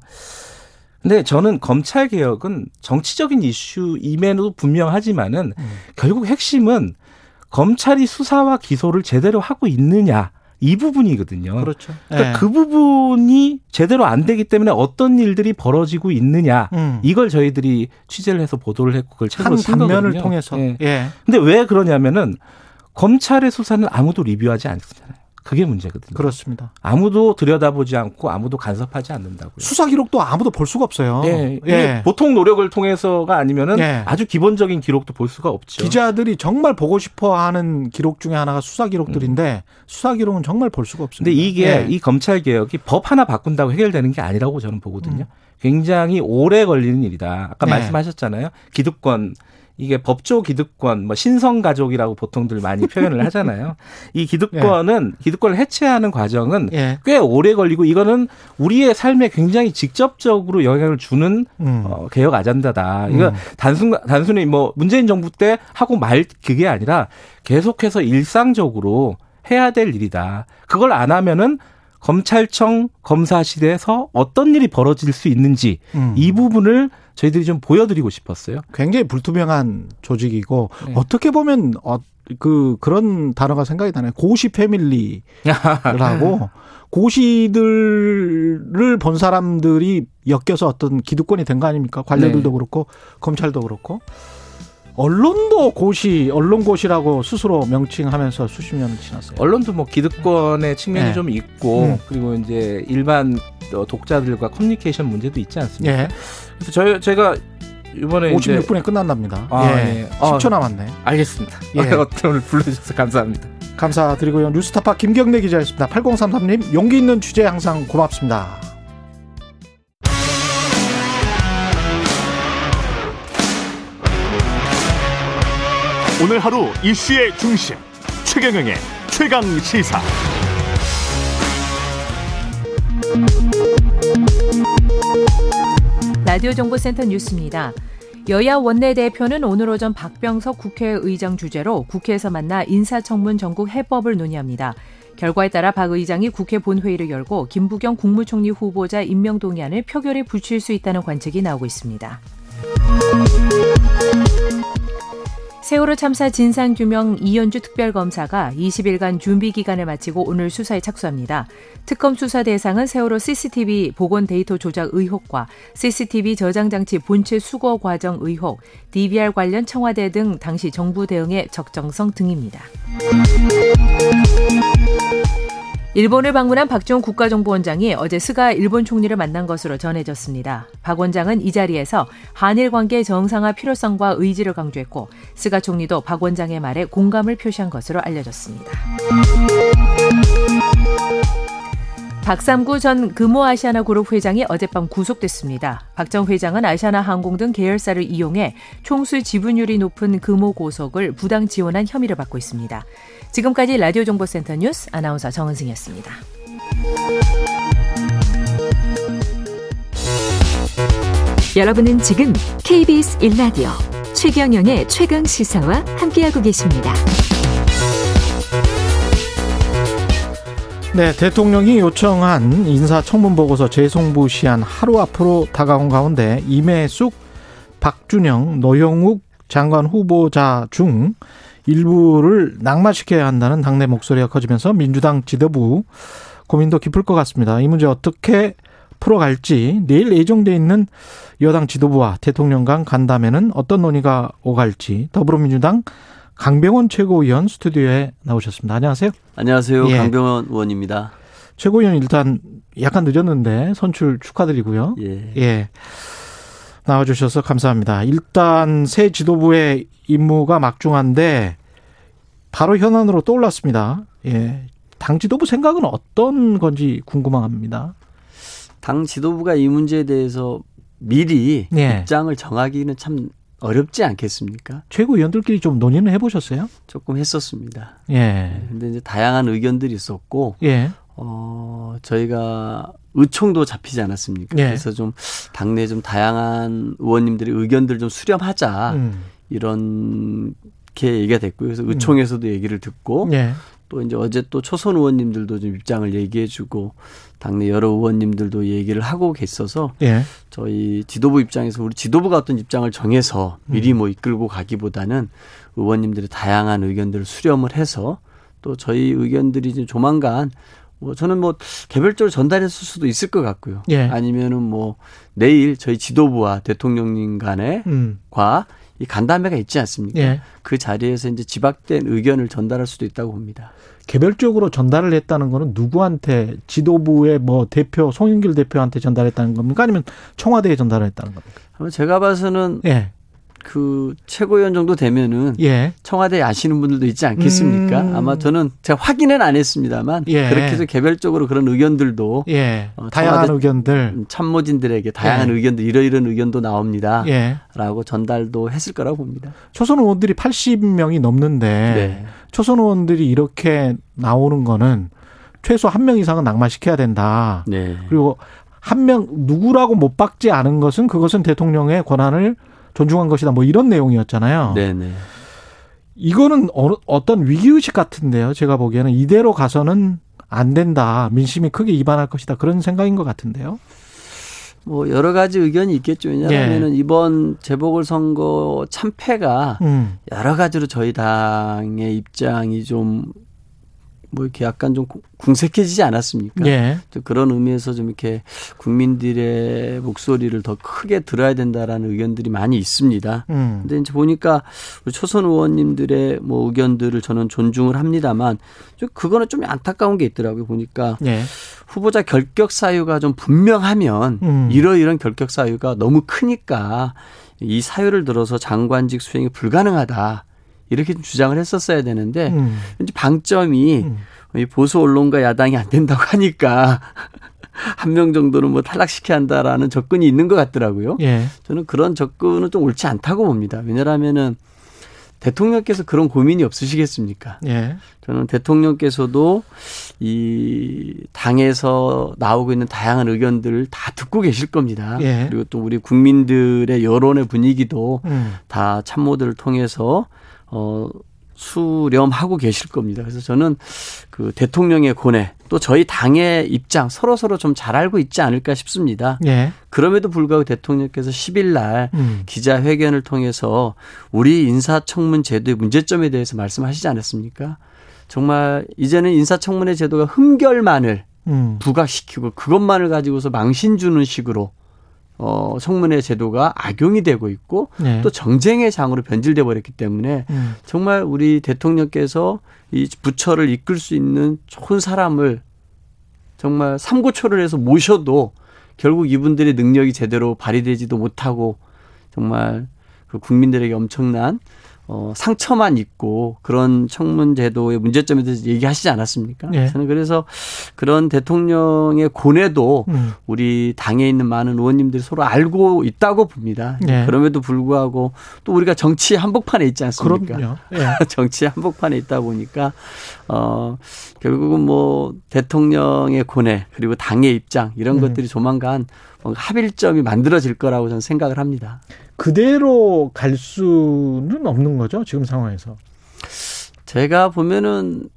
근데 저는 검찰 개혁은 정치적인 이슈임에도 분명하지만은 음. 결국 핵심은 검찰이 수사와 기소를 제대로 하고 있느냐 이 부분이거든요. 그렇죠. 그러니까 예. 그 부분이 제대로 안 되기 때문에 어떤 일들이 벌어지고 있느냐 음. 이걸 저희들이 취재를 해서 보도를 했고 그걸 책으로 한쓴 단면을 거거든요. 통해서. 예. 예. 근데 왜 그러냐면은 검찰의 수사는 아무도 리뷰하지 않잖아요. 그게 문제거든요. 그렇습니다. 아무도 들여다보지 않고 아무도 간섭하지 않는다고요. 수사 기록도 아무도 볼 수가 없어요. 예, 예. 보통 노력을 통해서가 아니면은 예. 아주 기본적인 기록도 볼 수가 없죠. 기자들이 정말 보고 싶어 하는 기록 중에 하나가 수사 기록들인데 수사 기록은 정말 볼 수가 없습니다. 근데 이게 예. 이 검찰 개혁이 법 하나 바꾼다고 해결되는 게 아니라고 저는 보거든요. 음. 굉장히 오래 걸리는 일이다. 아까 네. 말씀하셨잖아요. 기득권 이게 법조 기득권, 뭐 신성 가족이라고 보통들 많이 표현을 하잖아요. 이 기득권은 기득권을 해체하는 과정은 예. 꽤 오래 걸리고 이거는 우리의 삶에 굉장히 직접적으로 영향을 주는 음. 어, 개혁 아젠다다. 이거 음. 단순 단순히 뭐 문재인 정부 때 하고 말 그게 아니라 계속해서 일상적으로 해야 될 일이다. 그걸 안 하면은 검찰청 검사실에서 어떤 일이 벌어질 수 있는지 음. 이 부분을 저희들이 좀 보여드리고 싶었어요. 굉장히 불투명한 조직이고 네. 어떻게 보면 어, 그 그런 단어가 생각이 나네요. 고시 패밀리라고 (laughs) 고시들을 본 사람들이 엮여서 어떤 기득권이 된 거 아닙니까? 관료들도 네. 그렇고 검찰도 그렇고 언론도 고시 언론고시라고 스스로 명칭하면서 수십 년을 지났어요. 언론도 뭐 기득권의 측면이 네. 좀 있고 음. 그리고 이제 일반 어, 독자들과 커뮤니케이션 문제도 있지 않습니까? 예, 그래서 저희 제가 이번에 이제 56분에 끝난답니다. 아, 예, 예. 아. 10초 남았네. 알겠습니다. 예. 오늘 불러주셔서 감사합니다. 감사드리고요. 뉴스타파 김경래 기자였습니다. 8033님 용기 있는 취재 항상 고맙습니다. 오늘 하루 이슈의 중심 최경영의 최강 시사. 라디오 정보센터 뉴스입니다. 여야 원내대표는 오늘 오전 박병석 국회의장 주재로 국회에서 만나 인사청문 전국 해법을 논의합니다. 결과에 따라 박 의장이 국회 본회의를 열고 김부겸 국무총리 후보자 임명 동의안을 표결에 붙일 수 있다는 관측이 나오고 있습니다. 세월호 참사 진상규명 이현주 특별검사가 20일간 준비 기간을 마치고 오늘 수사에 착수합니다. 특검 수사 대상은 세월호 CCTV 복원 데이터 조작 의혹과 CCTV 저장 장치 본체 수거 과정 의혹, DVR 관련 청와대 등 당시 정부 대응의 적정성 등입니다. 일본을 방문한 박지원 국가정보원장이 어제 스가 일본 총리를 만난 것으로 전해졌습니다. 박 원장은 이 자리에서 한일 관계 정상화 필요성과 의지를 강조했고 스가 총리도 박 원장의 말에 공감을 표시한 것으로 알려졌습니다. 박삼구 전 금호 아시아나 그룹 회장이 어젯밤 구속됐습니다. 박 전 회장은 아시아나 항공 등 계열사를 이용해 총수 지분율이 높은 금호 고속을 부당 지원한 혐의를 받고 있습니다. 지금까지 라디오 정보센터 뉴스 아나운서 정은승이었습니다. 여러분은 지금 KBS 1라디오 최경영의 최강 시사와 함께하고 계십니다. 네, 대통령이 요청한 인사청문 보고서 재송부 시한 하루 앞으로 다가온 가운데 임혜숙, 박준영, 노영욱 장관 후보자 중 일부를 낙마시켜야 한다는 당내 목소리가 커지면서 민주당 지도부 고민도 깊을 것 같습니다. 이 문제 어떻게 풀어갈지 내일 예정돼 있는 여당 지도부와 대통령 간 간담회는 어떤 논의가 오갈지 더불어민주당 강병원 최고위원 스튜디오에 나오셨습니다. 안녕하세요. 안녕하세요. 예. 강병원 의원입니다. 최고위원 일단 약간 늦었는데 선출 축하드리고요. 예. 예. 나와주셔서 감사합니다. 일단 새 지도부의 임무가 막중한데 바로 현안으로 떠올랐습니다. 예. 당 지도부 생각은 어떤 건지 궁금합니다. 당 지도부가 이 문제에 대해서 미리 예. 입장을 정하기는 참 어렵지 않겠습니까? 최고위원들끼리 좀 논의는 해보셨어요? 조금 했었습니다. 예. 근데 이제 다양한 의견들이 있었고, 예. 어, 저희가 의총도 잡히지 않았습니까? 예. 그래서 좀 당내 좀 다양한 의원님들의 의견들 좀 수렴하자. 음. 이런 게 얘기가 됐고요. 그래서 의총에서도 얘기를 듣고 예. 또 이제 어제 또 초선 의원님들도 좀 입장을 얘기해주고 당내 여러 의원님들도 얘기를 하고 계셔서 예. 저희 지도부 입장에서 우리 지도부가 어떤 입장을 정해서 미리 뭐 이끌고 가기보다는 의원님들의 다양한 의견들을 수렴을 해서 또 저희 의견들이 이제 조만간 뭐 저는 뭐 개별적으로 전달했을 수도 있을 것 같고요. 예. 아니면은 뭐 내일 저희 지도부와 대통령님 간에 음. 과이 간담회가 있지 않습니까? 예. 그 자리에서 이제 지박된 의견을 전달할 수도 있다고 봅니다. 개별적으로 전달을 했다는 거는 누구한테 지도부의 뭐 대표 송영길 대표한테 전달했다는 겁니까? 아니면 청와대에 전달을 했다는 겁니까? 제가 봐서는 예. 그 최고위원 정도 되면은 예. 청와대 아시는 분들도 있지 않겠습니까? 음. 아마 저는 제가 확인은 안 했습니다만 예. 그렇게 해서 개별적으로 그런 의견들도 예. 어, 다양한 의견들. 참모진들에게 다양한 예. 의견도 이러이런 의견도 나옵니다라고 예. 전달도 했을 거라고 봅니다. 초선 의원들이 80명이 넘는데 네. 초선 의원들이 이렇게 나오는 거는 최소 한 명 이상은 낙마시켜야 된다. 네. 그리고 한 명 누구라고 못 박지 않은 것은 그것은 대통령의 권한을 존중한 것이다. 뭐 이런 내용이었잖아요. 네, 네. 이거는 어, 어떤 위기의식 같은데요. 제가 보기에는 이대로 가서는 안 된다. 민심이 크게 이반할 것이다. 그런 생각인 것 같은데요. 뭐 여러 가지 의견이 있겠죠. 왜냐하면은 예. 이번 재보궐 선거 참패가 음. 여러 가지로 저희 당의 입장이 좀 뭐 이렇게 약간 좀 궁색해지지 않았습니까? 예. 또 그런 의미에서 좀 이렇게 국민들의 목소리를 더 크게 들어야 된다라는 의견들이 많이 있습니다. 음. 근데 이제 보니까 우리 초선 의원님들의 뭐 의견들을 저는 존중을 합니다만 좀 그거는 좀 안타까운 게 있더라고요. 보니까 예. 후보자 결격 사유가 좀 분명하면 음. 이러이런 결격 사유가 너무 크니까 이 사유를 들어서 장관직 수행이 불가능하다. 이렇게 좀 주장을 했었어야 되는데 음. 이제 방점이 음. 이 보수 언론과 야당이 안 된다고 하니까 (laughs) 한 명 정도는 뭐 탈락시켜야 한다라는 접근이 있는 것 같더라고요. 예. 저는 그런 접근은 좀 옳지 않다고 봅니다. 왜냐하면은 대통령께서 그런 고민이 없으시겠습니까? 예. 저는 대통령께서도 이 당에서 나오고 있는 다양한 의견들을 다 듣고 계실 겁니다. 예. 그리고 또 우리 국민들의 여론의 분위기도 음. 다 참모들을 통해서 어 수렴하고 계실 겁니다. 그래서 저는 그 대통령의 고뇌 또 저희 당의 입장 서로 서로 좀 잘 알고 있지 않을까 싶습니다. 예. 그럼에도 불구하고 대통령께서 10일 날 음. 기자회견을 통해서 우리 인사청문 제도의 문제점에 대해서 말씀하시지 않았습니까? 정말 이제는 인사청문회 제도가 흠결만을 음. 부각시키고 그것만을 가지고서 망신 주는 식으로 어 청문회 제도가 악용이 되고 있고 예. 또 정쟁의 장으로 변질돼 버렸기 때문에 음. 정말 우리 대통령께서 이 부처를 이끌 수 있는 좋은 사람을 정말 삼고초를 해서 모셔도 결국 이분들의 능력이 제대로 발휘되지도 못하고 정말 그 국민들에게 엄청난 어, 상처만 있고 그런 청문 제도의 문제점에 대해서 얘기하시지 않았습니까? 예. 저는 그래서 그런 대통령의 고뇌도 음. 우리 당에 있는 많은 의원님들이 서로 알고 있다고 봅니다. 예. 그럼에도 불구하고 또 우리가 정치 한복판에 있지 않습니까? 예. (laughs) 정치 한복판에 있다 보니까 어 결국은 뭐 대통령의 고뇌 그리고 당의 입장 이런 음. 것들이 조만간 뭔가 합일점이 만들어질 거라고 저는 생각을 합니다. 그대로 갈 수는 없는 거죠 지금 상황에서. 제가 보면은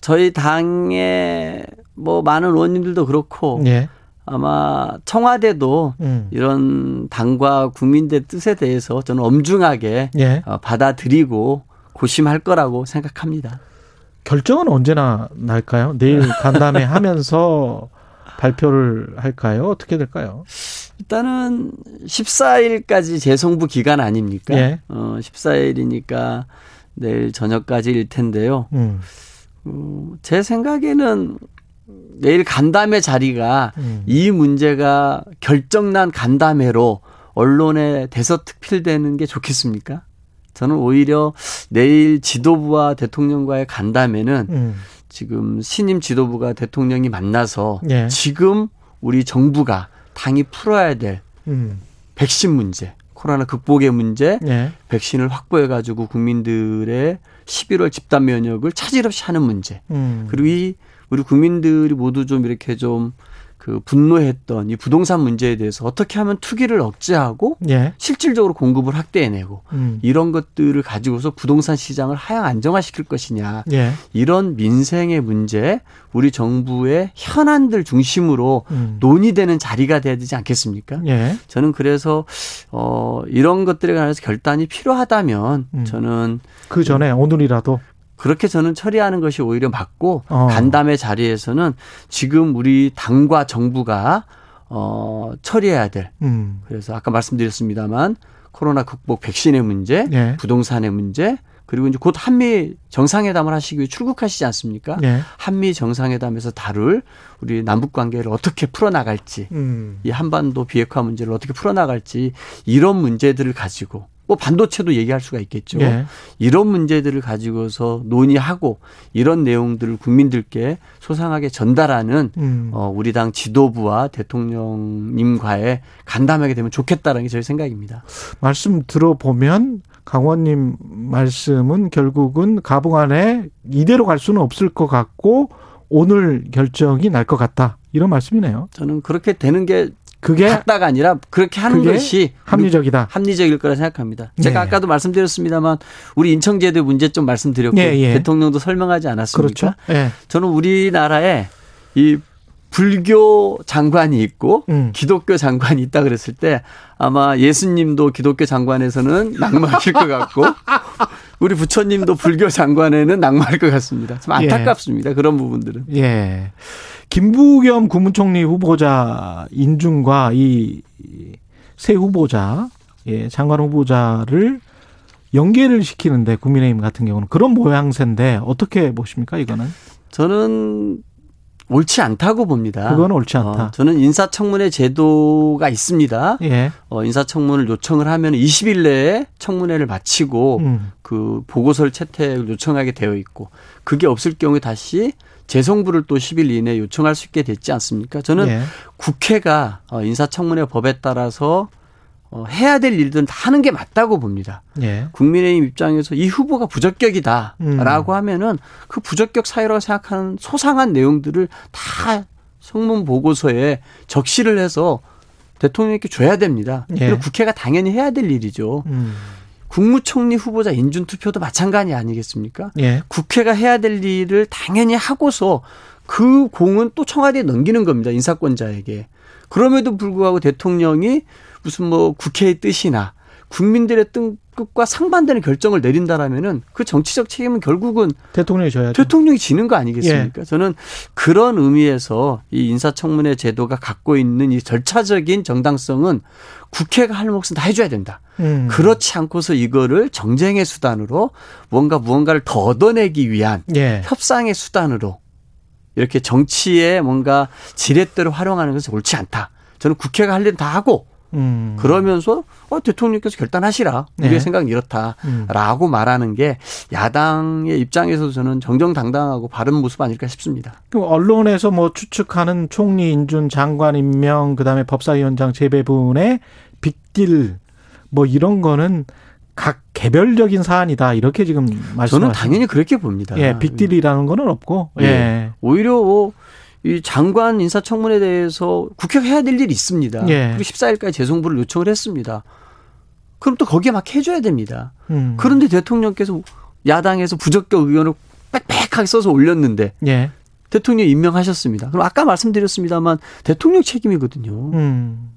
저희 당의 뭐 많은 의원님들도 그렇고 예. 아마 청와대도 음. 이런 당과 국민들 뜻에 대해서 저는 엄중하게 예. 어, 받아들이고 고심할 거라고 생각합니다. 결정은 언제나 날까요? 내일 간담회 하면서 (laughs) 발표를 할까요? 어떻게 될까요? 일단은 14일까지 재송부 기간 아닙니까? 예. 어, 14일이니까 내일 저녁까지일 텐데요. 음. 어, 제 생각에는 내일 간담회 자리가 음. 이 문제가 결정난 간담회로 언론에 대서특필되는 게 좋겠습니까? 저는 오히려 내일 지도부와 대통령과의 간담회는 음. 지금 신임 지도부가 대통령이 만나서 예. 지금 우리 정부가 당이 풀어야 될 음. 백신 문제, 코로나 극복의 문제, 예. 백신을 확보해 가지고 국민들의 11월 집단 면역을 차질 없이 하는 문제. 음. 그리고 이 우리 국민들이 모두 좀 이렇게 좀 그 분노했던 이 부동산 문제에 대해서 어떻게 하면 투기를 억제하고 예. 실질적으로 공급을 확대해내고 음. 이런 것들을 가지고서 부동산 시장을 하향 안정화시킬 것이냐 예. 이런 민생의 문제 우리 정부의 현안들 중심으로 음. 논의되는 자리가 돼야 되지 않겠습니까? 예. 저는 그래서 어 이런 것들에 관해서 결단이 필요하다면 음. 저는 그 전에 오늘이라도 그렇게 저는 처리하는 것이 오히려 맞고 어. 간담회 자리에서는 지금 우리 당과 정부가 어 처리해야 될 음. 그래서 아까 말씀드렸습니다만 코로나 극복 백신의 문제, 예. 부동산의 문제, 그리고 이제 곧 한미 정상회담을 하시기 위해 출국하시지 않습니까? 예. 한미 정상회담에서 다룰 우리 남북 관계를 어떻게 풀어나갈지, 음. 이 한반도 비핵화 문제를 어떻게 풀어나갈지 이런 문제들을 가지고 뭐 반도체도 얘기할 수가 있겠죠. 예. 이런 문제들을 가지고서 논의하고 이런 내용들을 국민들께 소상하게 전달하는 음. 어, 우리 당 지도부와 대통령님과의 간담회가 되면 좋겠다는 게 저희 생각입니다. 말씀 들어보면 강원님 말씀은 결국은 가봉 안에 이대로 갈 수는 없을 것 같고 오늘 결정이 날 것 같다 이런 말씀이네요. 저는 그렇게 되는 게 그게 같다가 아니라 그렇게 하는 것이 합리적이다. 합리적일 거라 생각합니다. 제가 네. 아까도 말씀드렸습니다만 우리 인청제도의 문제점 말씀드렸고 예, 예. 대통령도 설명하지 않았습니까? 그렇죠. 예. 저는 우리나라에 이 불교 장관이 있고 음. 기독교 장관이 있다 그랬을 때 아마 예수님도 기독교 장관에서는 낙마하실 것 같고 (laughs) 우리 부처님도 불교 장관에는 낙마할 것 같습니다. 좀 예. 안타깝습니다. 그런 부분들은. 예. 김부겸 국무총리 후보자 인준과 이 새 후보자, 예, 장관 후보자를 연계를 시키는데 국민의힘 같은 경우는 그런 모양새인데 어떻게 보십니까 이거는? 저는 옳지 않다고 봅니다. 그건 옳지 않다. 어, 저는 인사청문회 제도가 있습니다. 예. 어, 인사청문을 요청을 하면 20일 내에 청문회를 마치고 음. 그 보고서를 채택을 요청하게 되어 있고 그게 없을 경우에 다시 재송부를 또 10일 이내에 요청할 수 있게 됐지 않습니까? 저는 예. 국회가 어, 인사청문회 법에 따라서 어, 해야 될 일들은 다 하는 게 맞다고 봅니다. 예. 국민의힘 입장에서 이 후보가 부적격이다라고 음. 하면은 그 부적격 사유라고 생각하는 소상한 내용들을 다 성문 보고서에 적시를 해서 대통령께 줘야 됩니다. 예. 그리고 국회가 당연히 해야 될 일이죠. 음. 국무총리 후보자 인준 투표도 마찬가지 아니겠습니까? 예. 국회가 해야 될 일을 당연히 하고서 그 공은 또 청와대에 넘기는 겁니다. 인사권자에게. 그럼에도 불구하고 대통령이 무슨 뭐 국회의 뜻이나 국민들의 뜻과 상반되는 결정을 내린다라면은 그 정치적 책임은 결국은 대통령이 져야죠. 대통령이 지는 거 아니겠습니까? 저는 그런 의미에서 이 인사청문회 제도가 갖고 있는 이 절차적인 정당성은 국회가 할 몫은 다 해줘야 된다. 음. 그렇지 않고서 이거를 정쟁의 수단으로 뭔가 무언가를 더 얻어내기 위한 예. 협상의 수단으로 이렇게 정치에 뭔가 지렛대로 활용하는 것은 옳지 않다. 저는 국회가 할 일은 다 하고 음. 그러면서 어, 대통령께서 결단하시라. 우리의 네. 생각은 음. 이렇다라고 말하는 게 야당의 입장에서도 저는 정정당당하고 바른 모습 아닐까 싶습니다. 그 언론에서 뭐 추측하는 총리 인준 장관 임명 그다음에 법사위원장 재배분의 빅딜 뭐 이런 거는 각 개별적인 사안이다 이렇게 지금 말씀하시는 저는 당연히 그렇게 봅니다. 예 빅딜이라는 거는 없고 예, 예. 오히려 뭐 이 장관 인사청문회에 대해서 국회가 해야 될 일이 있습니다. 예. 그리고 14일까지 재송부를 요청을 했습니다. 그럼 또 거기에 막 해줘야 됩니다. 음. 그런데 대통령께서 야당에서 부적격 의견을 빽빽하게 써서 올렸는데 예. 대통령 임명하셨습니다. 그럼 아까 말씀드렸습니다만 대통령 책임이거든요. 음.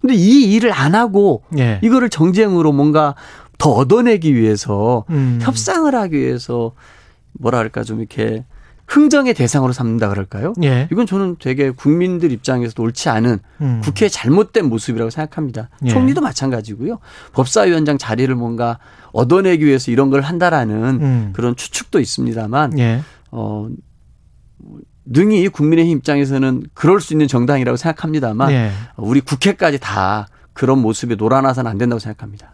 근데 이 일을 안 하고 예. 이거를 정쟁으로 뭔가 더 얻어내기 위해서 음. 협상을 하기 위해서 뭐랄까 좀 이렇게 흥정의 대상으로 삼는다 그럴까요? 예. 이건 저는 되게 국민들 입장에서도 옳지 않은 음. 국회의 잘못된 모습이라고 생각합니다. 예. 총리도 마찬가지고요. 법사위원장 자리를 뭔가 얻어내기 위해서 이런 걸 한다라는 음. 그런 추측도 있습니다만 예. 어 능히 국민의힘 입장에서는 그럴 수 있는 정당이라고 생각합니다만 예. 우리 국회까지 다 그런 모습에 놀아나서는 안 된다고 생각합니다.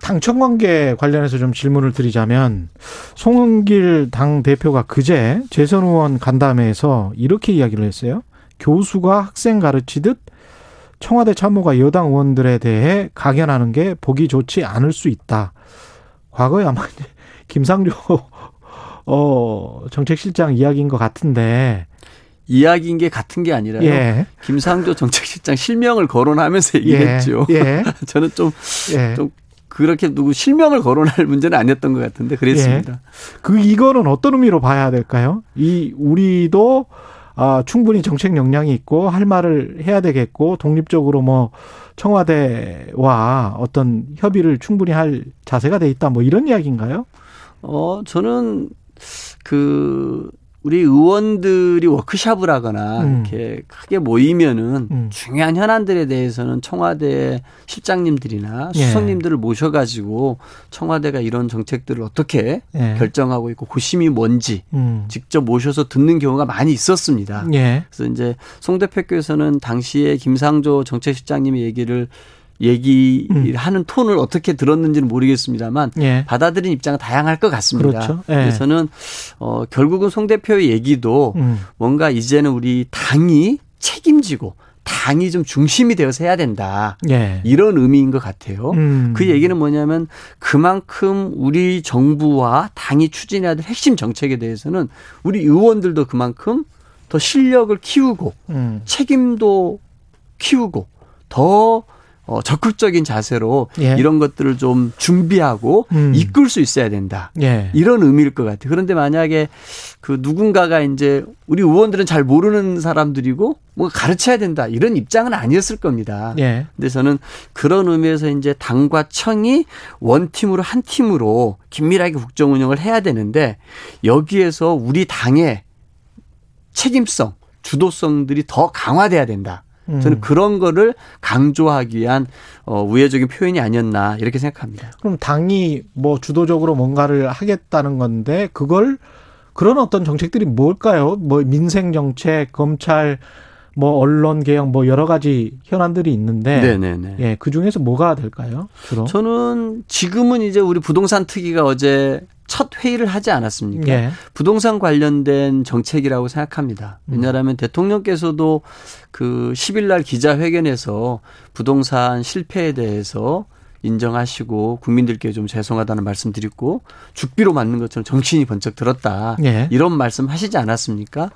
당청 관계 관련해서 좀 질문을 드리자면 송은길 당 대표가 그제 재선 의원 간담회에서 이렇게 이야기를 했어요. 교수가 학생 가르치듯 청와대 참모가 여당 의원들에 대해 강연하는 게 보기 좋지 않을 수 있다. 과거에 아마 김상조 (laughs) 어 정책실장 이야기인 것 같은데 이야기인 게 같은 게 아니라요. 예. 김상조 정책실장 실명을 거론하면서 얘기했죠. 예. (laughs) 저는 좀, 예. 좀 그렇게 누구 실명을 거론할 문제는 아니었던 것 같은데 그랬습니다. 그 이거는 어떤 의미로 봐야 될까요? 이 우리도 아, 충분히 정책 역량이 있고 할 말을 해야 되겠고 독립적으로 뭐 청와대와 어떤 협의를 충분히 할 자세가 돼 있다 뭐 이런 이야기인가요? 어, 저는 그 우리 의원들이 워크샵을 하거나 음. 이렇게 크게 모이면은 음. 중요한 현안들에 대해서는 청와대 실장님들이나 예. 수석님들을 모셔가지고 청와대가 이런 정책들을 어떻게 예. 결정하고 있고 고심이 뭔지 음. 직접 모셔서 듣는 경우가 많이 있었습니다. 예. 그래서 이제 송 대표께서는 당시에 김상조 정책실장님의 얘기를 얘기하는 톤을 어떻게 들었는지는 모르겠습니다만 예. 받아들인 입장은 다양할 것 같습니다. 그렇죠. 예. 그래서는 어 결국은 송 대표의 얘기도 음. 뭔가 이제는 우리 당이 책임지고 당이 좀 중심이 되어서 해야 된다. 예. 이런 의미인 것 같아요. 음. 그 얘기는 뭐냐면 그만큼 우리 정부와 당이 추진해야 될 핵심 정책에 대해서는 우리 의원들도 그만큼 더 실력을 키우고 음. 책임도 키우고 더 어, 적극적인 자세로 예. 이런 것들을 좀 준비하고 음. 이끌 수 있어야 된다. 예. 이런 의미일 것 같아요. 그런데 만약에 그 누군가가 이제 우리 의원들은 잘 모르는 사람들이고 뭔가 가르쳐야 된다. 이런 입장은 아니었을 겁니다. 예. 근데 저는 그런 의미에서 이제 당과 청이 원 팀으로 한 팀으로 긴밀하게 국정 운영을 해야 되는데 여기에서 우리 당의 책임성, 주도성들이 더 강화돼야 된다. 음. 저는 그런 거를 강조하기 위한 어, 우회적인 표현이 아니었나 이렇게 생각합니다. 그럼 당이 뭐 주도적으로 뭔가를 하겠다는 건데 그걸 그런 어떤 정책들이 뭘까요? 뭐 민생 정책, 검찰, 뭐 언론 개혁, 뭐 여러 가지 현안들이 있는데, 네네네. 예, 그 중에서 뭐가 될까요? 주로? 저는 지금은 이제 우리 부동산 특위가 어제 첫 회의를 하지 않았습니까? 예. 부동산 관련된 정책이라고 생각합니다. 왜냐하면 대통령께서도 그 10일 날 기자회견에서 부동산 실패에 대해서 인정하시고 국민들께 좀 죄송하다는 말씀 드렸고 죽비로 맞는 것처럼 정치인이 번쩍 들었다. 예. 이런 말씀 하시지 않았습니까?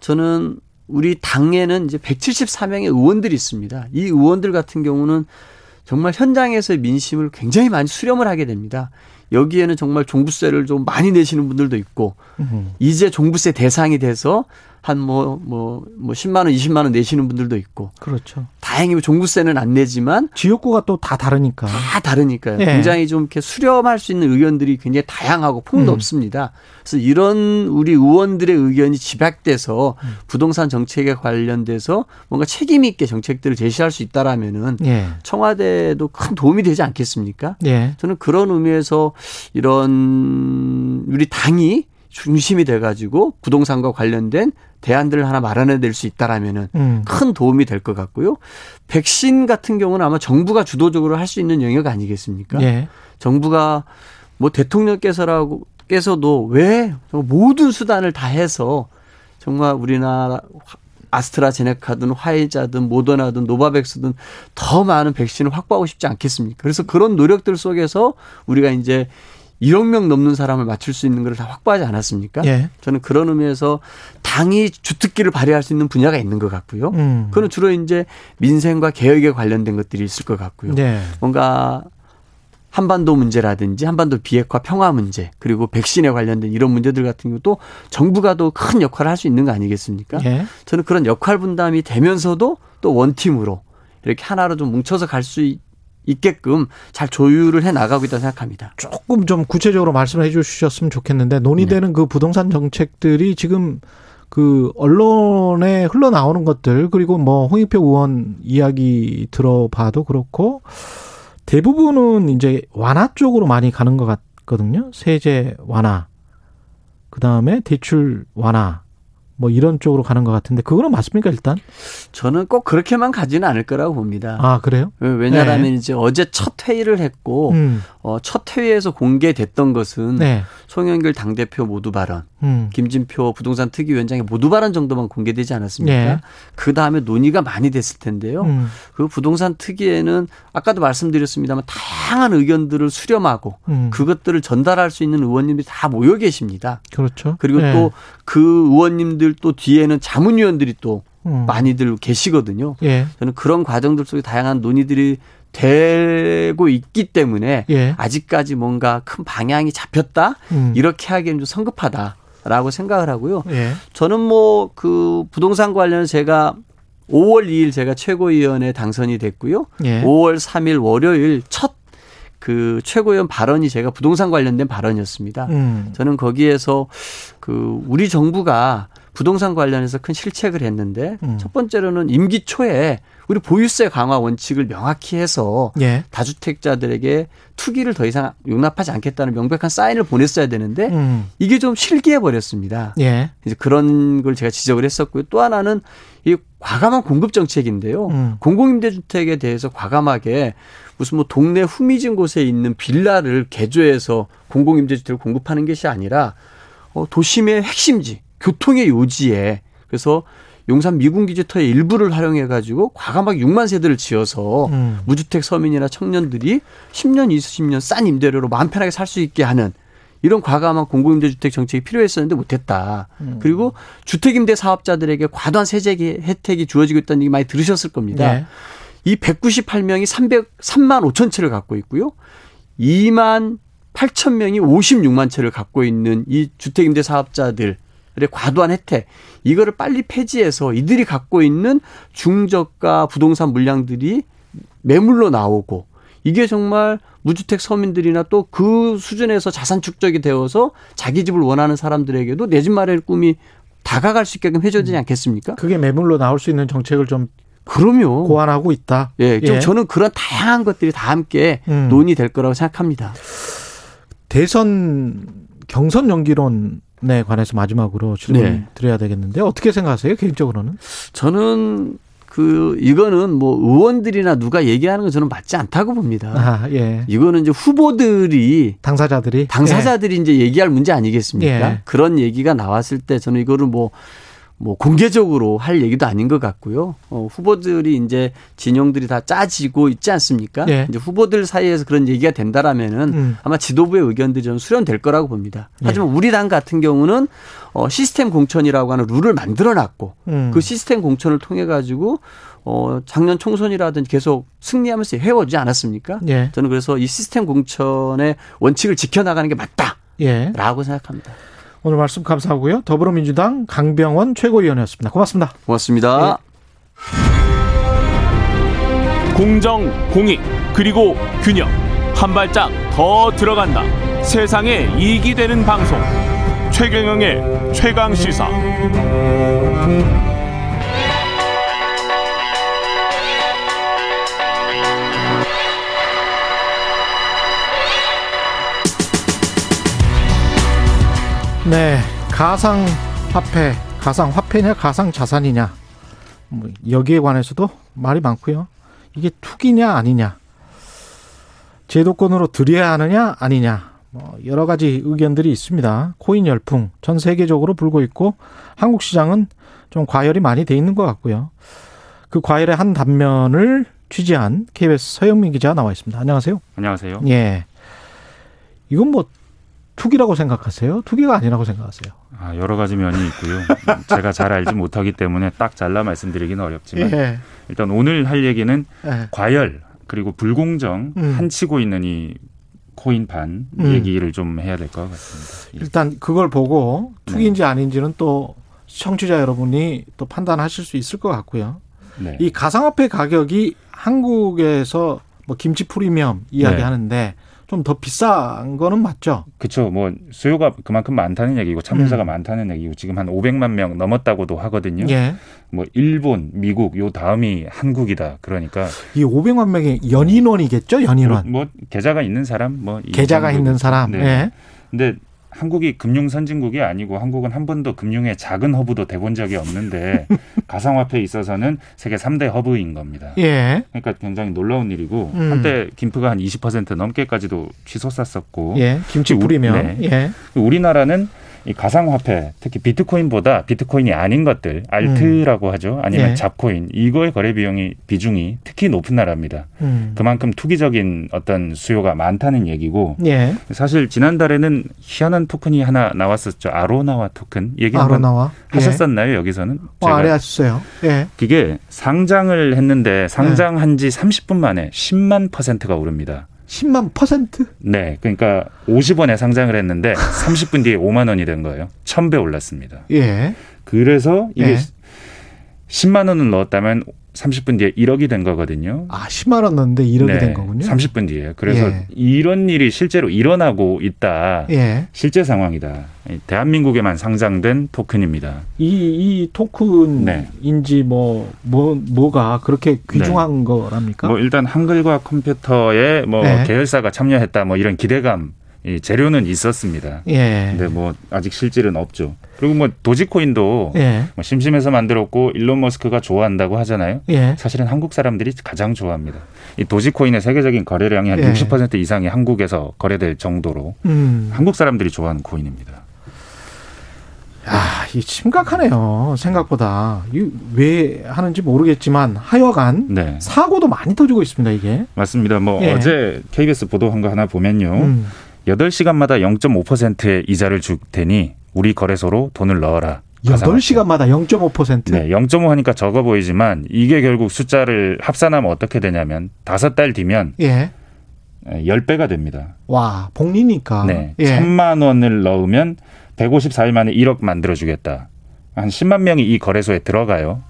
저는 우리 당에는 이제 174명의 의원들이 있습니다. 이 의원들 같은 경우는 정말 현장에서의 민심을 굉장히 많이 수렴을 하게 됩니다. 여기에는 정말 종부세를 좀 많이 내시는 분들도 있고 음. 이제 종부세 대상이 돼서 한 뭐 뭐뭐 10만 원, 20만 원 내시는 분들도 있고 그렇죠. 다행히 종부세는 안 내지만 지역구가 또 다 다르니까. 다 다르니까요. 예. 굉장히 좀 이렇게 수렴할 수 있는 의견들이 굉장히 다양하고 폭넓습니다. 그래서 이런 우리 의원들의 의견이 집약돼서 부동산 정책에 관련돼서 뭔가 책임 있게 정책들을 제시할 수 있다라면은 예. 청와대도 큰 도움이 되지 않겠습니까? 예. 저는 그런 의미에서 이런 우리 당이 중심이 돼가지고 부동산과 관련된 대안들을 하나 마련해낼 수 있다라면은 음. 큰 도움이 될 것 같고요. 백신 같은 경우는 아마 정부가 주도적으로 할 수 있는 영역 아니겠습니까? 예. 정부가 뭐 대통령께서라고 께서도 왜 모든 수단을 다 해서 정말 우리나라 아스트라제네카든 화이자든 모더나든 노바백스든 더 많은 백신을 확보하고 싶지 않겠습니까? 그래서 그런 노력들 속에서 우리가 이제 1억 명 넘는 사람을 맞출 수 있는 걸 다 확보하지 않았습니까? 예. 저는 그런 의미에서 당이 주특기를 발휘할 수 있는 분야가 있는 것 같고요. 음. 그건 주로 이제 민생과 개혁에 관련된 것들이 있을 것 같고요. 네. 뭔가 한반도 문제라든지 한반도 비핵화 평화 문제 그리고 백신에 관련된 이런 문제들 같은 경우도 정부가 더 큰 역할을 할 수 있는 거 아니겠습니까? 예. 저는 그런 역할 분담이 되면서도 또 원팀으로 이렇게 하나로 좀 뭉쳐서 갈 수 있게끔 잘 조율을 해 나가고 있다고 생각합니다. 조금 좀 구체적으로 말씀해 주셨으면 좋겠는데 논의되는 그 부동산 정책들이 지금 그 언론에 흘러나오는 것들 그리고 뭐 홍익표 의원 이야기 들어봐도 그렇고 대부분은 이제 완화 쪽으로 많이 가는 것 같거든요. 세제 완화, 그 다음에 대출 완화, 뭐 이런 쪽으로 가는 것 같은데 그거는 맞습니까 일단? 저는 꼭 그렇게만 가지는 않을 거라고 봅니다. 아 그래요? 왜냐하면 네. 이제 어제 첫 회의를 했고 음, 어, 첫 회의에서 공개됐던 것은 네, 송영길 당대표 모두 발언, 음, 김진표 부동산 특위위원장의 모두 발언 정도만 공개되지 않았습니까? 네. 그 다음에 논의가 많이 됐을 텐데요. 음, 그 부동산 특위에는 아까도 말씀드렸습니다만 다양한 의견들을 수렴하고 음, 그것들을 전달할 수 있는 의원님들이 다 모여 계십니다. 그렇죠. 그리고 네. 또그 의원님들 또 뒤에는 자문위원들이 또 음, 많이들 계시거든요. 예, 저는 그런 과정들 속에 다양한 논의들이 되고 있기 때문에 예, 아직까지 뭔가 큰 방향이 잡혔다 음, 이렇게 하기에는 좀 성급하다라고 생각을 하고요. 예, 저는 뭐 그 부동산 관련 제가 5월 2일 제가 최고위원에 당선이 됐고요. 예, 5월 3일 월요일 첫 그 최고위원 발언이 제가 부동산 관련된 발언이었습니다. 음, 저는 거기에서 그 우리 정부가 부동산 관련해서 큰 실책을 했는데 음. 첫 번째로는 임기 초에 우리 보유세 강화 원칙을 명확히 해서 예, 다주택자들에게 투기를 더 이상 용납하지 않겠다는 명백한 사인을 보냈어야 되는데 음, 이게 좀 실기해 버렸습니다. 예, 이제 그런 걸 제가 지적을 했었고요. 또 하나는 이 과감한 공급 정책인데요. 음. 공공임대주택에 대해서 과감하게 무슨 뭐 동네 후미진 곳에 있는 빌라를 개조해서 공공임대주택을 공급하는 것이 아니라 어, 도심의 핵심지, 교통의 요지에 그래서 용산 미군 기지터의 일부를 활용해 가지고 과감하게 6만 세대를 지어서 음. 무주택 서민이나 청년들이 10년, 20년 싼 임대료로 마음 편하게 살 수 있게 하는 이런 과감한 공공임대주택 정책이 필요했었는데 못했다. 음. 그리고 주택임대 사업자들에게 과도한 세제 혜택이 주어지고 있다는 얘기 많이 들으셨을 겁니다. 예, 이 198명이 300, 3만 5천 채를 갖고 있고요. 2만 8천 명이 56만 채를 갖고 있는 이 주택임대 사업자들의 과도한 혜택. 이거를 빨리 폐지해서 이들이 갖고 있는 중저가 부동산 물량들이 매물로 나오고 이게 정말 무주택 서민들이나 또 그 수준에서 자산 축적이 되어서 자기 집을 원하는 사람들에게도 내 집 마련의 꿈이 다가갈 수 있게끔 해줘야 되지 않겠습니까? 그게 매물로 나올 수 있는 정책을 좀 그럼요. 고안하고 있다. 예, 좀 예. 저는 그런 다양한 것들이 다 함께 음. 논의될 거라고 생각합니다. 대선 경선 연기론 에 관해서 마지막으로 질문 네. 드려야 되겠는데 어떻게 생각하세요 개인적으로는? 저는 그 이거는 뭐 의원들이나 누가 얘기하는 건 저는 맞지 않다고 봅니다. 아, 예. 이거는 이제 후보들이 당사자들이 당사자들이 이제 얘기할 문제 아니겠습니까? 예. 그런 얘기가 나왔을 때 저는 이거를 뭐, 뭐 공개적으로 할 얘기도 아닌 것 같고요. 어, 후보들이 이제 진영들이 다 짜지고 있지 않습니까? 예. 이제 후보들 사이에서 그런 얘기가 된다라면은 음. 아마 지도부의 의견들이 좀 수렴될 거라고 봅니다. 예. 하지만 우리 당 같은 경우는 어, 시스템 공천이라고 하는 룰을 만들어 놨고 음. 그 시스템 공천을 통해 가지고 어, 작년 총선이라든지 계속 승리하면서 해오지 않았습니까? 예. 저는 그래서 이 시스템 공천의 원칙을 지켜나가는 게 맞다라고 예. 생각합니다. 오늘 말씀 감사하고요. 더불어민주당 강병원 최고위원이었습니다. 고맙습니다. 고맙습니다. 공정, 공익, 그리고 균형. 한 발짝 더 들어간다. 세상에 이익이 되는 방송. 최경영의 최강 시사. 네, 가상 화폐, 가상 화폐냐, 가상 자산이냐, 뭐 여기에 관해서도 말이 많고요. 이게 투기냐 아니냐, 제도권으로 들여야 하느냐 아니냐, 뭐 여러 가지 의견들이 있습니다. 코인 열풍 전 세계적으로 불고 있고 한국 시장은 좀 과열이 많이 돼 있는 것 같고요. 그 과열의 한 단면을 취재한 KBS 서영민 기자 나와 있습니다. 안녕하세요. 안녕하세요. 예. 이건 뭐 투기라고 생각하세요? 투기가 아니라고 생각하세요? 아, 여러 가지 면이 있고요. (laughs) 제가 잘 알지 못하기 때문에 딱 잘라 말씀드리기는 어렵지만 예. 일단 오늘 할 얘기는 예. 과열 그리고 불공정 음. 한치고 있는 이 코인판 음. 얘기를 좀 해야 될 것 같습니다. 일단 그걸 보고 투기인지 아닌지는 또 청취자 여러분이 또 판단하실 수 있을 것 같고요. 네. 이 가상화폐 가격이 한국에서 뭐 김치 프리미엄 이야기하는데 좀 더 비싼 거는 맞죠? 그렇죠. 뭐 수요가 그만큼 많다는 얘기고 참여자가 음. 많다는 얘기고 지금 한 500만 명 넘었다고도 하거든요. 예. 뭐 일본, 미국 요 다음이 한국이다. 그러니까 이 500만 명의 연인원이겠죠? 연인원. 뭐 계좌가 있는 사람 뭐이 계좌가. 있는 사람. 네. 예. 근데 한국이 금융 선진국이 아니고 한국은 한 번도 금융의 작은 허브도 돼본 적이 없는데 (laughs) 가상화폐에 있어서는 세계 3대 허브인 겁니다. 예. 그러니까 굉장히 놀라운 일이고 음. 한때 김프가 한 20% 넘게까지도 치솟았었고 예. 김치 우- 프리미엄. 네. 예. 우리나라는 이 가상화폐 특히 비트코인보다 비트코인이 아닌 것들 알트라고 하죠 아니면 예. 잡코인 이거의 거래 비용이 비중이 특히 높은 나라입니다. 음. 그만큼 투기적인 어떤 수요가 많다는 얘기고 예. 사실 지난달에는 희한한 토큰이 하나 나왔었죠 아로나와 토큰 얘기 한번 아로나와. 예. 하셨었나요 여기서는? 어, 아래 하셨어요. 예. 그게 상장을 했는데 상장한 지 30분 만에 10만 퍼센트가 오릅니다. 10만 퍼센트? 네, 그러니까 50원에 상장을 했는데 30분 뒤에 5만 원이 된 거예요. 1000배 올랐습니다. 예. 그래서 이게 예. 10만 원을 넣었다면 30분 뒤에 1억이 된 거거든요. 아, 10만 원 넣는데 1억이 네, 된 거군요. 30분 뒤에. 그래서 예. 이런 일이 실제로 일어나고 있다. 예. 실제 상황이다. 대한민국에만 상장된 토큰입니다. 이, 이 토큰인지 뭐, 뭐, 뭐가 그렇게 귀중한 거랍니까? 네. 뭐 일단 한글과 컴퓨터에 뭐 네. 계열사가 참여했다 뭐 이런 기대감 이 재료는 있었습니다. 예. 근데 뭐 아직 실질은 없죠. 그리고 뭐 도지코인도 예. 뭐 심심해서 만들었고 일론 머스크가 좋아한다고 하잖아요. 예. 사실은 한국 사람들이 가장 좋아합니다. 이 도지코인의 세계적인 거래량이 한 예. 60% 이상이 한국에서 거래될 정도로 음. 한국 사람들이 좋아하는 코인입니다. 아, 이 심각하네요. 생각보다. 이왜 하는지 모르겠지만 하여간 네. 사고도 많이 터지고 있습니다, 이게. 맞습니다. 뭐 예. 어제 KBS 보도한 거 하나 보면요. 음. 8시간마다 0.5%의 이자를 줄 테니 우리 거래소로 돈을 넣어라. 8시간마다 0.5%. 네, 0.5 하니까 적어 보이지만 이게 결국 숫자를 합산하면 어떻게 되냐면 다섯 달 뒤면 예. 10배가 됩니다. 와, 복리니까. 네. 예. 천만 원을 넣으면 154일 만에 1억 만들어 주겠다. 한 10만 명이 이 거래소에 들어가요.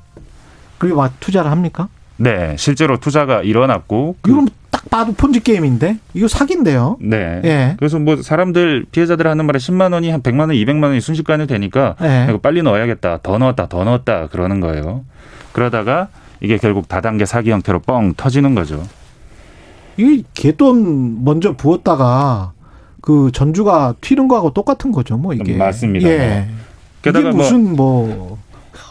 그리고 막 투자를 합니까? 네, 실제로 투자가 일어났고 그- 이건 딱 봐도 폰지 게임인데 이거 사기인데요. 네. 예. 그래서 뭐 사람들 피해자들 하는 말에 10만 원이 한 100만 원, 200만 원이 순식간에 되니까 예. 이거 빨리 넣어야겠다. 더 넣었다. 더 넣었다. 그러는 거예요. 그러다가 이게 결국 다단계 사기 형태로 뻥 터지는 거죠. 이게 개돈 먼저 부었다가 그 전주가 튀는 거하고 똑같은 거죠, 뭐 이게. 맞습니다. 예. 게다가 이게 뭐 무슨 뭐 뭐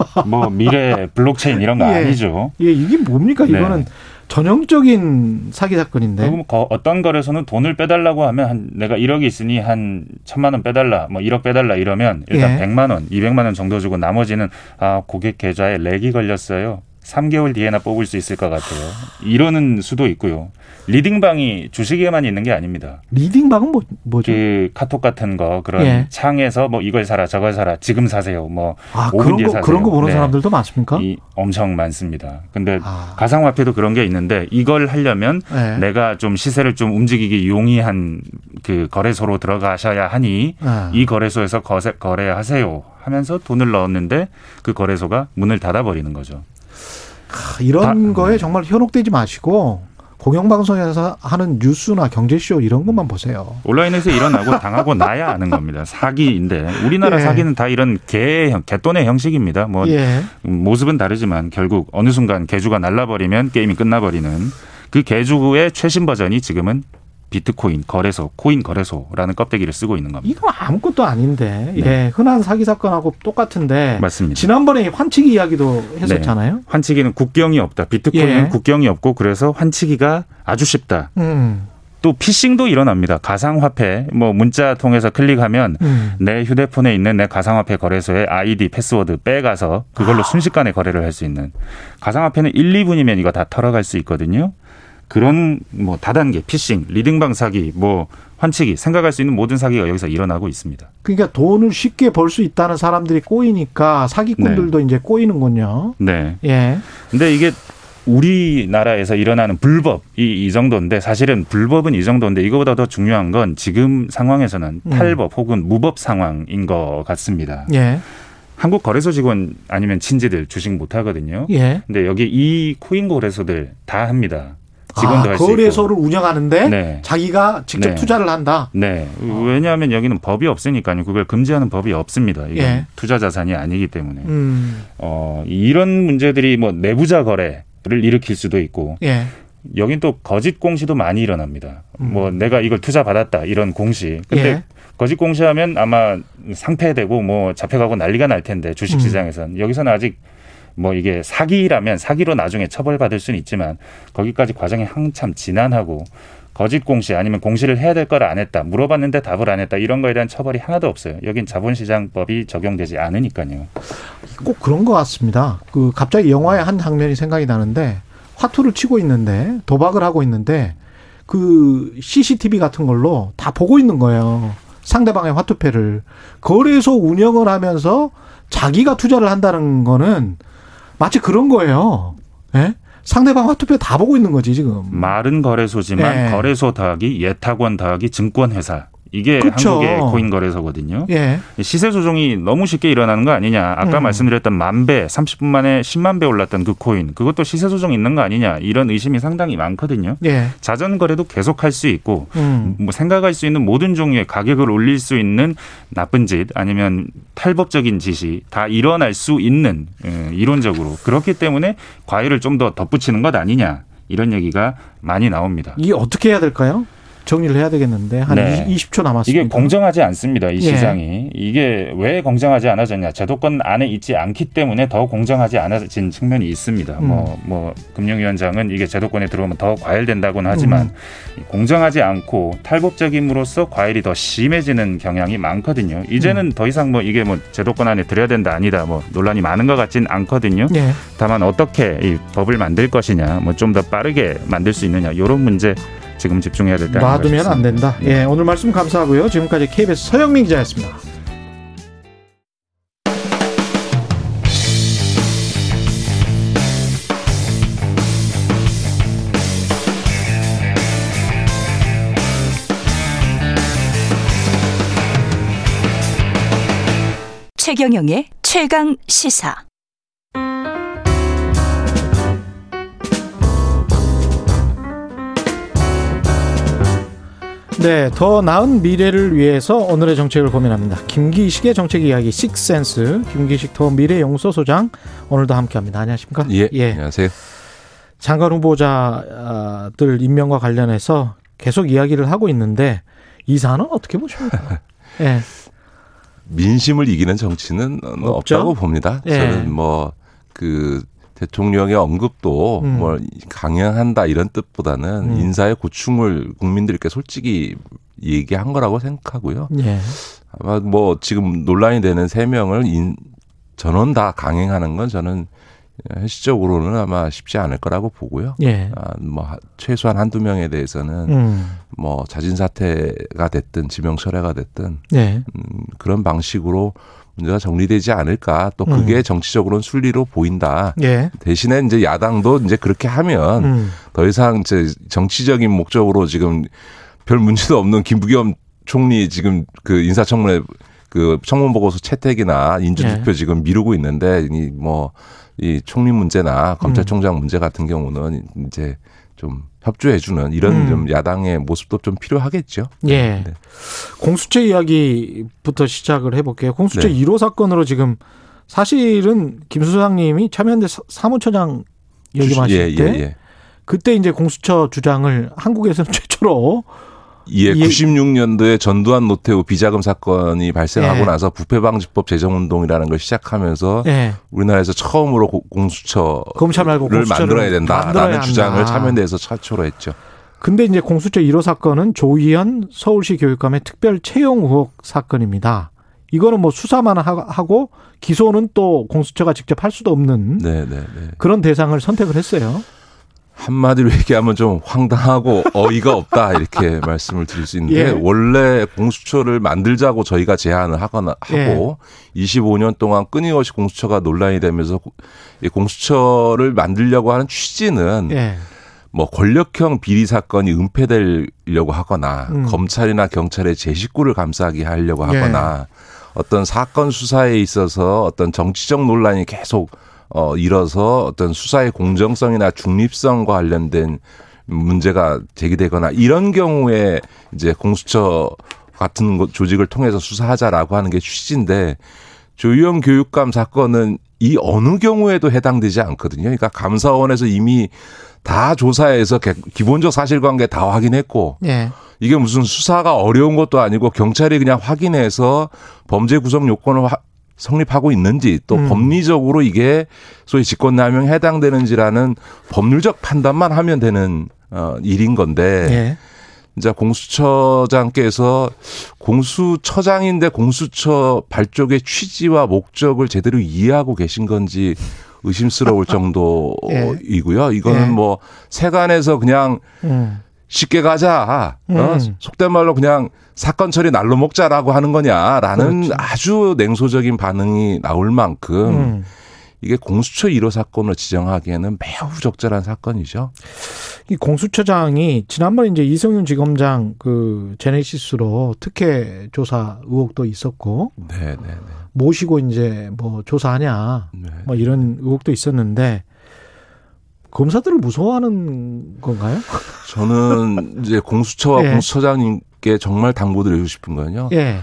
(laughs) 미래 블록체인 이런 거 예. 아니죠. 예, 이게 뭡니까? 네. 이거는 전형적인 사기 사건인데. 뭐 거- 어떤 거래소는 돈을 빼달라고 하면 한 내가 1억이 있으니 한 천만 원 빼달라, 뭐 1억 빼달라 이러면 일단 예. 100만 원, 200만 원 정도 주고 나머지는 아 고객 계좌에 lag이 걸렸어요. 3개월 뒤에나 뽑을 수 있을 것 같아요. 이러는 수도 있고요. 리딩방이 주식에만 있는 게 아닙니다. 리딩방은 뭐, 뭐죠? 그 카톡 같은 거 그런 예. 창에서 뭐 이걸 사라 저걸 사라 지금 사세요 뭐 아, 5분 그런 뒤에 거, 사세요. 그런 거 보는 네. 사람들도 많습니까? 이 엄청 많습니다. 근데 아. 가상화폐도 그런 게 있는데 이걸 하려면 네. 내가 좀 시세를 좀 움직이기 용이한 그 거래소로 들어가셔야 하니 아. 이 거래소에서 거세, 거래하세요 하면서 돈을 넣었는데 그 거래소가 문을 닫아버리는 거죠. 아, 이런 다- 거에 정말 현혹되지 마시고 공영방송에서 하는 뉴스나 경제쇼 이런 것만 보세요. 온라인에서 일어나고 (laughs) 당하고 나야 아는 겁니다. 사기인데 우리나라 예. 사기는 다 이런 개 개돈의 형식입니다. 뭐 예. 음, 모습은 다르지만 결국 어느 순간 개주가 날라버리면 게임이 끝나버리는 그 개주의 최신 버전이 지금은 비트코인 거래소, 코인 거래소라는 껍데기를 쓰고 있는 겁니다. 이거 아무것도 아닌데. 네. 예. 흔한 사기 사건하고 똑같은데. 맞습니다. 지난번에 환치기 이야기도 했었잖아요. 환치기는 국경이 없다. 비트코인은 예. 국경이 없고 그래서 환치기가 아주 쉽다. 음. 또 피싱도 일어납니다. 가상화폐 뭐 문자 통해서 클릭하면 음. 내 휴대폰에 있는 내 가상화폐 거래소의 아이디 패스워드 빼가서 그걸로 순식간에 거래를 할 수 있는 가상화폐는 1, 2분이면 이거 다 털어갈 수 있거든요. 그런 뭐 다단계 피싱, 리딩방 사기, 뭐 환치기 생각할 수 있는 모든 사기가 여기서 일어나고 있습니다. 그러니까 돈을 쉽게 벌 수 있다는 사람들이 꼬이니까 사기꾼들도 이제 꼬이는군요. 네. 예. 근데 이게 우리나라에서 일어나는 불법이 이 정도인데 사실은 불법은 이 정도인데 이거보다 더 중요한 건 지금 상황에서는 음. 탈법 혹은 무법 상황인 것 같습니다. 예. 한국 거래소 직원 아니면 친지들 주식 못 하거든요. 예. 근데 여기 이 코인 거래소들 다 합니다. 직원도 아, 할수 있고. 거래소를 운영하는데 네. 자기가 직접 네. 투자를 한다. 네. 왜냐하면 여기는 법이 없으니까요. 그걸 금지하는 법이 없습니다. 이건 예. 투자 자산이 아니기 때문에. 음. 어, 이런 문제들이 뭐 내부자 거래를 일으킬 수도 있고 예. 여긴 또 거짓 공시도 많이 일어납니다. 음. 뭐 내가 이걸 투자 받았다 이런 공시. 근데 예. 거짓 공시하면 아마 상폐되고 뭐 잡혀가고 난리가 날 텐데 음. 주식 시장에서는 여기서는 아직 뭐 이게 사기라면 사기로 나중에 처벌받을 수는 있지만 거기까지 과정이 한참 지난하고 거짓 공시 아니면 공시를 해야 될 걸 안 했다 물어봤는데 답을 안 했다 이런 거에 대한 처벌이 하나도 없어요. 여긴 자본시장법이 적용되지 않으니까요. 꼭 그런 것 같습니다. 그 갑자기 영화의 한 장면이 생각이 나는데 화투를 치고 있는데 도박을 하고 있는데 그 CCTV 같은 걸로 다 보고 있는 거예요. 상대방의 화투패를 거래소 운영을 하면서 자기가 투자를 한다는 거는 마치 그런 거예요. 예? 상대방 화투패 다 보고 있는 거지 지금. 말은 거래소지만 네. 거래소 더하기 예탁원 더하기 증권회사 이게 그쵸. 한국의 코인 거래소거든요. 예. 시세 조정이 너무 쉽게 일어나는 거 아니냐. 아까 음. 말씀드렸던 만 배, 30분 만에 10만 배 올랐던 그 코인. 그것도 시세 조정 있는 거 아니냐. 이런 의심이 상당히 많거든요. 예. 자전 거래도 계속 할 수 있고 음. 뭐 생각할 수 있는 모든 종류의 가격을 올릴 수 있는 나쁜 짓 아니면 탈법적인 짓이 다 일어날 수 있는 예, 이론적으로 그렇기 때문에 과일을 좀 더 덧붙이는 것 아니냐 이런 얘기가 많이 나옵니다. 이게 어떻게 해야 될까요? 정리를 해야 되겠는데 한 네. 20초 남았습니다. 이게 공정하지 않습니다. 이 예. 시장이 이게 왜 공정하지 않아졌냐? 제도권 안에 있지 않기 때문에 더 공정하지 않아진 측면이 있습니다. 음. 뭐, 뭐 금융위원장은 이게 제도권에 들어오면 더 과열된다고는 하지만 음. 공정하지 않고 탈법적임으로써 과열이 더 심해지는 경향이 많거든요. 이제는 음. 더 이상 뭐 이게 뭐 제도권 안에 들여야 된다 아니다 뭐 논란이 많은 것 같진 않거든요. 예. 다만 어떻게 이 법을 만들 것이냐, 뭐 좀 더 빠르게 만들 수 있느냐 이런 문제 지금 집중해야 될 때. 놔두면 안. 된다. 예, 오늘 말씀 감사하고요. 지금까지 KBS 서영민 기자였습니다. 최경영의 최강 시사. 네, 더 나은 미래를 위해서 오늘의 정책을 고민합니다. 김기식의 정책 이야기 식센스 김기식 더 미래 용서 소장 오늘도 함께합니다. 안녕하십니까? 예, 안녕하세요. 장관 후보자들 임명과 관련해서 계속 이야기를 하고 있는데 이 사안은 어떻게 보십니까? (laughs) 예. 민심을 이기는 정치는 없죠? 없다고 봅니다. 예. 저는 뭐 그 대통령의 언급도 음. 뭐 강행한다 이런 뜻보다는 음. 인사의 고충을 국민들께 솔직히 얘기한 거라고 생각하고요. 예. 아마 뭐 지금 논란이 되는 세 명을 인, 전원 다 강행하는 건 저는 현실적으로는 아마 쉽지 않을 거라고 보고요. 예. 아, 뭐 최소한 한두 명에 대해서는 음. 뭐 자진 사퇴가 됐든 지명 철회가 됐든 네. 음, 그런 방식으로 문제가 정리되지 않을까. 또 그게 음. 정치적으로는 순리로 보인다. 예. 대신에 이제 야당도 이제 그렇게 하면 음. 더 이상 이제 정치적인 목적으로 지금 별 문제도 없는 김부겸 총리 지금 그 인사청문회 그 청문 보고서 채택이나 인준투표 예. 지금 미루고 있는데 이뭐이 총리 문제나 검찰총장 문제 같은 경우는 이제 좀 협조해주는 이런 음. 좀 야당의 모습도 좀 필요하겠죠. 예. 네. 공수처 이야기부터 시작을 해볼게요. 공수처 네. 1호 사건으로 지금 사실은 김 수장님이 참여연대 사- 사무처장 역임하실 예, 때 예, 예. 그때 이제 공수처 주장을 한국에서는 (laughs) 최초로 예, 예. 96년도에 전두환 노태우 비자금 사건이 발생하고 예. 나서 부패방지법 제정운동이라는 걸 시작하면서 예. 우리나라에서 처음으로 고- 공수처를 검찰 말고 만들어야 된다라는 주장을 한다. 참여연대에서 최초로 했죠. 근데 이제 공수처 1호 사건은 조희연 서울시 교육감의 특별 채용 의혹 사건입니다. 이거는 뭐 수사만 하- 하고 기소는 또 공수처가 직접 할 수도 없는 네, 네, 네. 그런 대상을 선택을 했어요. 한마디로 얘기하면 좀 황당하고 어이가 없다 이렇게 (laughs) 말씀을 드릴 수 있는데 예. 원래 공수처를 만들자고 저희가 제안을 하거나 하고 25년 동안 끊임없이 공수처가 논란이 되면서 이 공수처를 만들려고 하는 취지는 예. 뭐 권력형 비리 사건이 은폐되려고 하거나 음. 검찰이나 경찰의 제 식구를 감싸게 하려고 하거나 예. 어떤 사건 수사에 있어서 어떤 정치적 논란이 계속 어 일어서 어떤 수사의 공정성이나 중립성과 관련된 문제가 제기되거나 이런 경우에 이제 공수처 같은 곳- 조직을 통해서 수사하자라고 하는 게 취지인데 조희영 교육감 사건은 이 어느 경우에도 해당되지 않거든요. 그러니까 감사원에서 이미 다 조사해서 개- 기본적 사실관계 다 확인했고 예. 이게 무슨 수사가 어려운 것도 아니고 경찰이 그냥 확인해서 범죄 구성 요건을 화- 성립하고 있는지 또 음. 법리적으로 이게 소위 직권남용에 해당되는지라는 법률적 판단만 하면 되는 어 일인 건데 예. 이제 공수처장께서 공수처장인데 공수처 발족의 취지와 목적을 제대로 이해하고 계신 건지 의심스러울 (laughs) 정도이고요. 이거는 예. 뭐 세간에서 그냥 음. 쉽게 가자. 어? 음. 속된 말로 그냥 사건 처리 날로 먹자라고 하는 거냐라는 그렇죠. 아주 냉소적인 반응이 나올 만큼 음. 이게 공수처 1호 사건으로 지정하기에는 매우 적절한 사건이죠. 이 공수처장이 지난번에 이제 이성윤 지검장 그 제네시스로 특혜 조사 의혹도 있었고 네, 네, 네. 모시고 이제 뭐 조사하냐 네. 뭐 이런 의혹도 있었는데 검사들을 무서워하는 건가요? 저는 이제 공수처와 (laughs) 예. 공수처장님 께 정말 당부드리고 싶은 거는요. 예.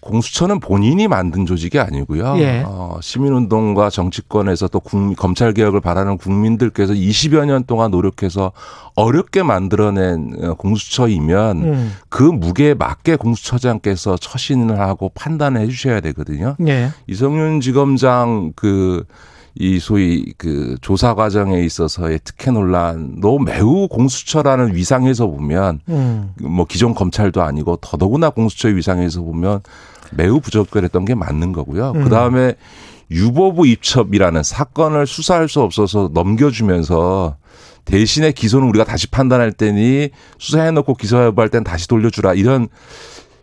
공수처는 본인이 만든 조직이 아니고요. 예. 어, 시민운동과 정치권에서 또 국민, 검찰 개혁을 바라는 국민들께서 20여 년 동안 노력해서 어렵게 만들어낸 어, 공수처이면 음. 그 무게에 맞게 공수처장께서 처신을 하고 판단을 해주셔야 되거든요. 예. 이성윤 지검장 그 이 소위 그 조사 과정에 있어서의 특혜 논란도 매우 공수처라는 위상에서 보면 음. 뭐 기존 검찰도 아니고 더더구나 공수처의 위상에서 보면 매우 부적절했던 게 맞는 거고요. 음. 그 다음에 유보부 입첩이라는 사건을 수사할 수 없어서 넘겨주면서 대신에 기소는 우리가 다시 판단할 테니 수사해놓고 기소 여부할 땐 다시 돌려주라 이런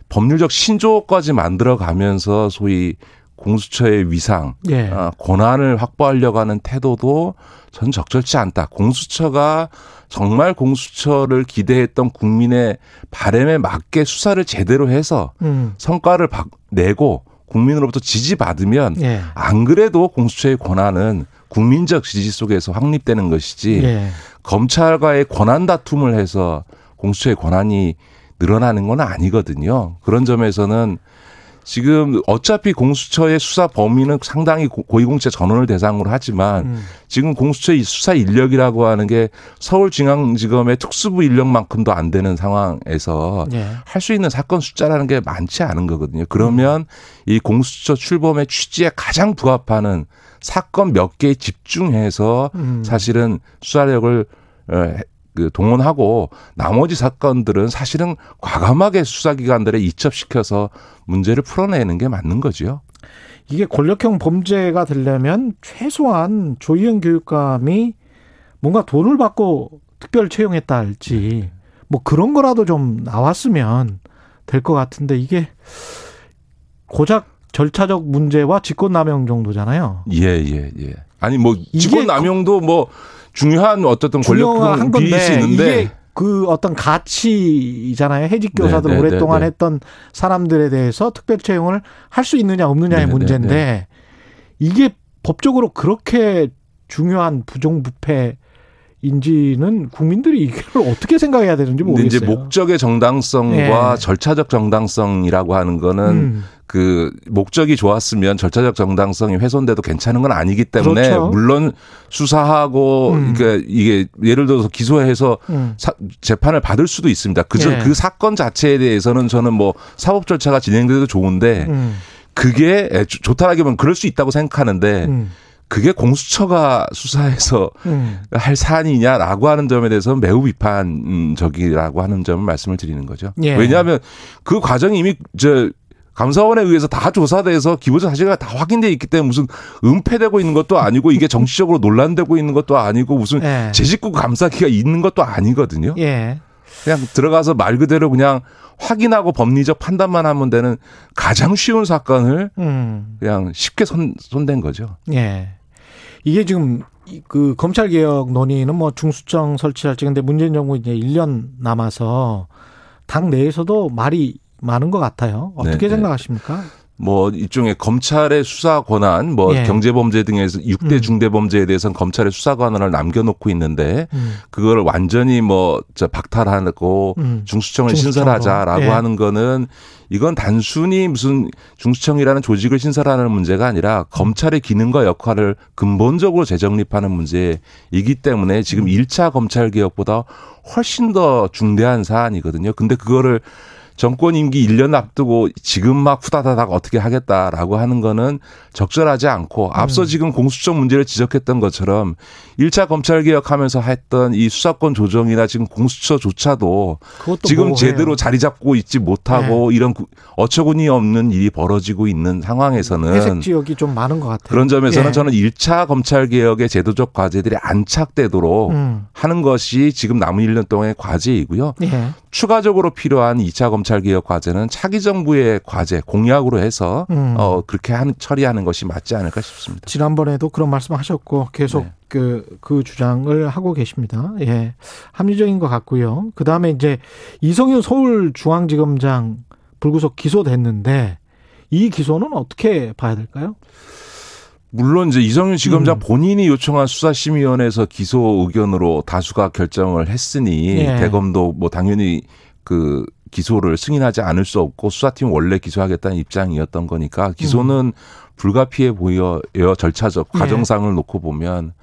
법률적 신조까지 만들어가면서 소위 공수처의 위상, 예. 어, 권한을 확보하려고 하는 태도도 전 적절치 않다. 공수처가 정말 공수처를 기대했던 국민의 바램에 맞게 수사를 제대로 해서 음. 성과를 박- 내고 국민으로부터 지지받으면 예. 안 그래도 공수처의 권한은 국민적 지지 속에서 확립되는 것이지 예. 검찰과의 권한 다툼을 해서 공수처의 권한이 늘어나는 건 아니거든요. 그런 점에서는 지금 어차피 공수처의 수사 범위는 상당히 고- 고위공직자 전원을 대상으로 하지만 음. 지금 공수처의 수사 인력이라고 하는 게 서울중앙지검의 특수부 인력만큼도 안 되는 상황에서 예. 할수 있는 사건 숫자라는 게 많지 않은 거거든요. 그러면 이 공수처 출범의 취지에 가장 부합하는 사건 몇 개에 집중해서 음. 사실은 수사력을 어, 그 동원하고 나머지 사건들은 사실은 과감하게 수사기관들에 이첩시켜서 문제를 풀어내는 게 맞는 거지요. 이게 권력형 범죄가 되려면 최소한 조희연 교육감이 뭔가 돈을 받고 특별 채용했다 할지 뭐 그런 거라도 좀 나왔으면 될 것 같은데 이게 고작 절차적 문제와 직권남용 정도잖아요. 예, 예, 예. 아니 뭐 이게 직권 남용도 뭐 중요한 어쨌든 중요한 권력 비리일 수 건데 있는데 이게 그 어떤 가치잖아요. 해직 교사들 네, 네, 오랫동안 네, 네. 했던 사람들에 대해서 특별 채용을 할 수 있느냐 없느냐의 네, 네, 문제인데 네. 이게 법적으로 그렇게 중요한 부정부패 인지는 국민들이 이걸 어떻게 생각해야 되는지 근데 이제 모르겠어요. 목적의 정당성과 예. 절차적 정당성이라고 하는 거는 음. 그 목적이 좋았으면 절차적 정당성이 훼손돼도 괜찮은 건 아니기 때문에 그렇죠. 물론 수사하고 음. 그러니까 이게 예를 들어서 기소해서 음. 사- 재판을 받을 수도 있습니다. 그저 예. 그 사건 자체에 대해서는 저는 뭐 사법 절차가 진행돼도 좋은데 음. 그게 좋- 좋다라기보면 그럴 수 있다고 생각하는데 음. 그게 공수처가 수사해서 음. 할 사안이냐라고 하는 점에 대해서는 매우 비판적이라고 하는 점을 말씀을 드리는 거죠. 예. 왜냐하면 그 과정이 이미 저 감사원에 의해서 다 조사돼서 기본적 사실가 다 확인돼 있기 때문에 무슨 은폐되고 있는 것도 아니고 이게 정치적으로 논란되고 있는 것도 아니고 무슨 예. 제식구 감사기가 있는 것도 아니거든요. 예. 그냥 들어가서 말 그대로 그냥 확인하고 법리적 판단만 하면 되는 가장 쉬운 사건을 음. 그냥 쉽게 손, 손댄 거죠. 예. 이게 지금 이- 그 검찰 개혁 논의는 뭐 중수청 설치할지 근데 문재인 정부 이제 1년 남아서 당 내에서도 말이 많은 것 같아요. 어떻게 네, 네. 생각하십니까? 뭐 일종의 검찰의 수사 권한, 뭐 예. 경제범죄 등에서 6대 음. 중대범죄에 대해서는 검찰의 수사 권한을 남겨놓고 있는데 음. 그거를 완전히 뭐 저 박탈하고 음. 중수청을. 신설하자라고 예. 하는 거는 이건 단순히 무슨 중수청이라는 조직을 신설하는 문제가 아니라 검찰의 기능과 역할을 근본적으로 재정립하는 문제이기 때문에 음. 지금 일 1차 검찰 개혁보다 훨씬 더 중대한 사안이거든요. 근데 그거를 정권 임기 1년 앞두고 지금 막 후다다닥 어떻게 하겠다라고 하는 거는 적절하지 않고 앞서 음. 지금 공수처 문제를 지적했던 것처럼 1차 검찰 개혁 하면서 했던 이 수사권 조정이나 지금 공수처조차도 지금 모호해요. 제대로 자리 잡고 있지 못하고 이런 구- 어처구니 없는 일이 벌어지고 있는 상황에서는 회색 지역이 좀 많은 것 같아요. 그런 점에서는 예. 저는 1차 검찰 개혁의 제도적 과제들이 안착되도록 음. 하는 것이 지금 남은 1년 동안의 과제이고요. 예. 추가적으로 필요한 2차 검찰 개혁 과제는 차기 정부의 과제 공약으로 해서 음. 어 그렇게 한 처리하는 것이 맞지 않을까 싶습니다. 지난번에도 그런 말씀하셨고 계속 네. 그, 그 주장을 하고 계십니다. 예. 합리적인 것 같고요. 그 다음에 이제 이성윤 서울중앙지검장 불구속 기소됐는데 이 기소는 어떻게 봐야 될까요? 물론 이제 이성윤 지검장 음. 본인이 요청한 수사심의위원회에서 기소 의견으로 다수가 결정을 했으니 예. 대검도 뭐 당연히 그 기소를 승인하지 않을 수 없고 수사팀 원래 기소하겠다는 입장이었던 거니까 기소는 불가피해 보여요 절차적 예. 과정상을 놓고 보면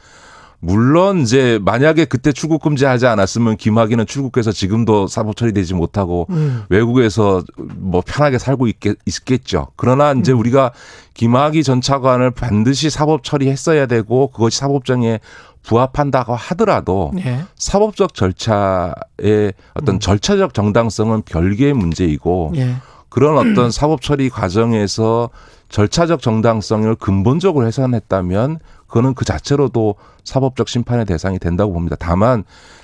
물론 이제 만약에 그때 출국 금지하지 않았으면 김학의는 출국해서 지금도 사법 처리되지 못하고 음. 외국에서 뭐 편하게 살고 있겠, 있겠죠. 그러나 이제 음. 우리가 김학의 전 차관을 반드시 사법 처리했어야 되고 그것이 사법정에 부합한다고 하더라도 예. 사법적 절차의 어떤 음. 절차적 정당성은 별개의 문제이고 예. 그런 어떤 사법 처리 과정에서 절차적 정당성을 근본적으로 훼손했다면 그거는 그 자체로도 사법적 심판의 대상이 된다고 봅니다. 다만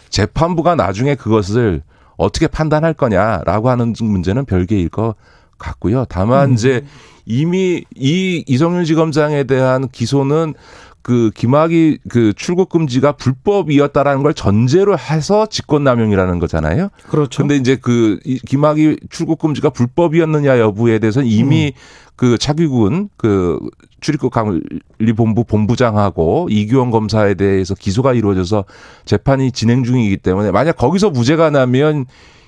재판부가 나중에 그것을 어떻게 판단할 거냐라고 하는 문제는 별개일 것 같고요. 다만 음. 이제 이미 이 이성윤 지검장에 대한 기소는 그 김학의 그 출국 금지가 불법이었다라는 걸 전제로 해서 직권남용이라는 거잖아요. 그렇죠. 근데 이제 그 이- 김학의 출국 금지가 불법이었느냐 여부에 대해서는 이미 그 차기군 그 출입국 관리본부 본부장하고 이규원 검사에 대해서 기소가 이루어져서 재판이 진행 중이기 때문에 만약 거기서 무죄가 나면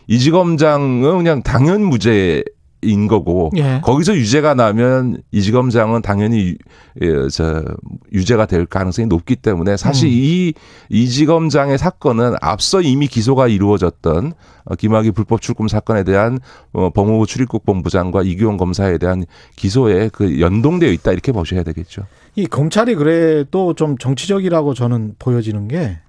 이 지검장은 그냥 당연 무죄. 인 거고 예. 거기서 유죄가 나면 이지검장은 당연히 유, 예, 저 유죄가 될 가능성이 높기 때문에 사실 음. 이 이지검장의 사건은 앞서 이미 기소가 이루어졌던 어, 김학의 불법 출금 사건에 대한 어, 법무부 출입국 본부장과 이규원 검사에 대한 기소에 그 연동되어 있다 이렇게 보셔야 되겠죠. 이 검찰이 그래도 좀 정치적이라고 저는 보여지는 게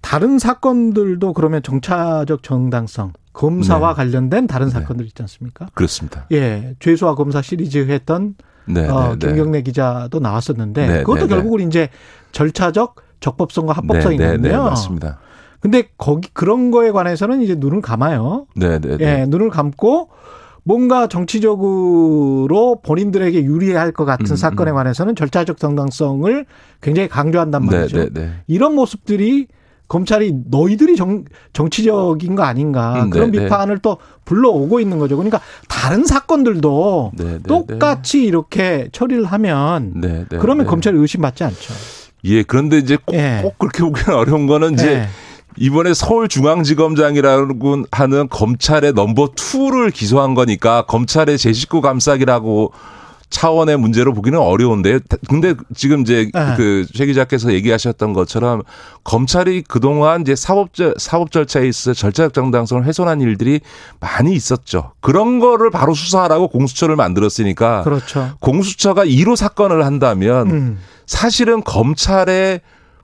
다른 사건들도 그러면 정차적 정당성 검사와 네. 관련된 다른 사건들 있지 않습니까? 그렇습니다. 예, 죄수와 검사 시리즈 했던 네, 어, 네, 네. 김경래 기자도 나왔었는데 네, 그것도 네, 네. 결국은 이제 절차적 적법성과 합법성이거든요. 네, 네, 네, 맞습니다. 근데 거기 그런 거에 관해서는 이제 눈을 감아요. 네, 네, 네. 예, 눈을 감고 뭔가 정치적으로 본인들에게 유리할 것 같은 음, 사건에 관해서는 절차적 정당성을 굉장히 강조한단 네, 말이죠. 네, 네. 이런 모습들이 검찰이 너희들이 정, 정치적인 거 아닌가 음, 그런 네, 네. 비판을 또 불러오고 있는 거죠. 그러니까 다른 사건들도 네, 네, 똑같이 이렇게 처리를 하면 네, 네, 그러면 네. 검찰이 의심받지 않죠. 예, 그런데 이제 꼭, 예. 꼭 그렇게 보기는 어려운 거는 이제 예. 이번에 서울중앙지검장이라고 하는 검찰의 넘버 투를 기소한 거니까 검찰의 제 식구 감싸기라고 차원의 문제로 보기는 어려운데요. 근데 지금 이제 네. 그최 기자께서 얘기하셨던 것처럼 검찰이 그동안 이제 사법절 사법 절차에 있어 절차적 정당성을 훼손한 일들이 많이 있었죠. 그런 거를 바로 수사하라고 공수처를 만들었으니까 그렇죠. 공수처가 1호 사건을 한다면 음. 사실은 검찰의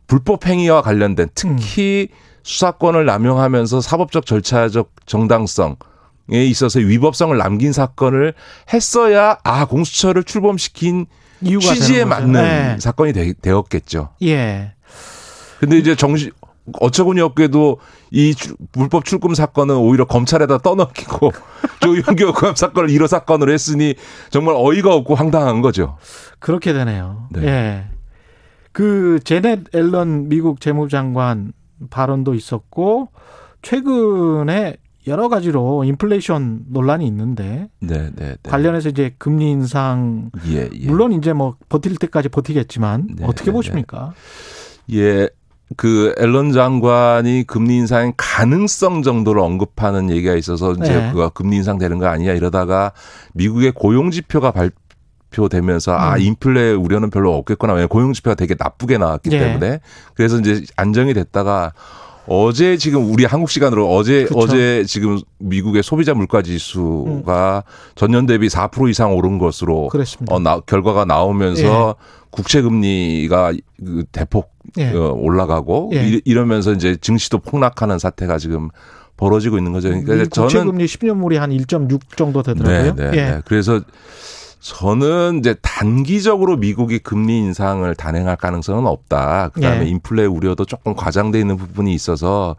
불법 행위와 관련된 특히 수사권을 남용하면서 사법적 절차적 정당성에 있어서 위법성을 남긴 사건을 했어야 아 공수처를 출범시킨 취지에. 맞는 네. 사건이 되, 되었겠죠. 예. 근데 이제 정시 어처구니 없게도 이 출- 불법 출금 사건은 오히려 검찰에다 떠넘기고 (laughs) 조윤교 검 사건을 1호 사건으로 했으니 정말 어이가 없고 황당한 거죠. 그렇게 되네요. 네. 예. 그 제넷 앨런 미국 재무장관 발언도 있었고 최근에 여러 가지로 인플레이션 논란이 있는데 네, 네, 네. 관련해서 이제 금리 인상 예, 예. 물론 이제 뭐 버틸 때까지 버티겠지만 네, 어떻게 네, 보십니까? 예. 그 앨런 장관이 금리 인상 가능성 정도를 언급하는 얘기가 있어서 이제 네. 그가 금리 인상 되는 거 아니냐 이러다가 미국의 고용 지표가 발표되면서 아 음. 인플레 우려는 별로 없겠구나 왜냐 면 고용 지표가 되게 나쁘게 나왔기 예. 때문에 그래서 이제 안정이 됐다가 어제 지금 우리 한국 시간으로 어제 그쵸. 어제 지금 미국의 소비자 물가 지수가 전년 대비 4% 이상 오른 것으로 그렇습니다. 어, 나, 결과가 나오면서 국채 금리가 그 대폭 예. 어, 올라가고 예. 이- 이러면서 이제 증시도 폭락하는 사태가 지금 벌어지고 있는 거죠. 그러니까 미 저는 국채 금리 10년물이 한 1.6 정도 되더라고요. 네, 네, 예. 네. 그래서 저는 이제 단기적으로 미국이 금리 인상을 단행할 가능성은 없다. 그다음에 예. 인플레 우려도 조금 과장돼 있는 부분이 있어서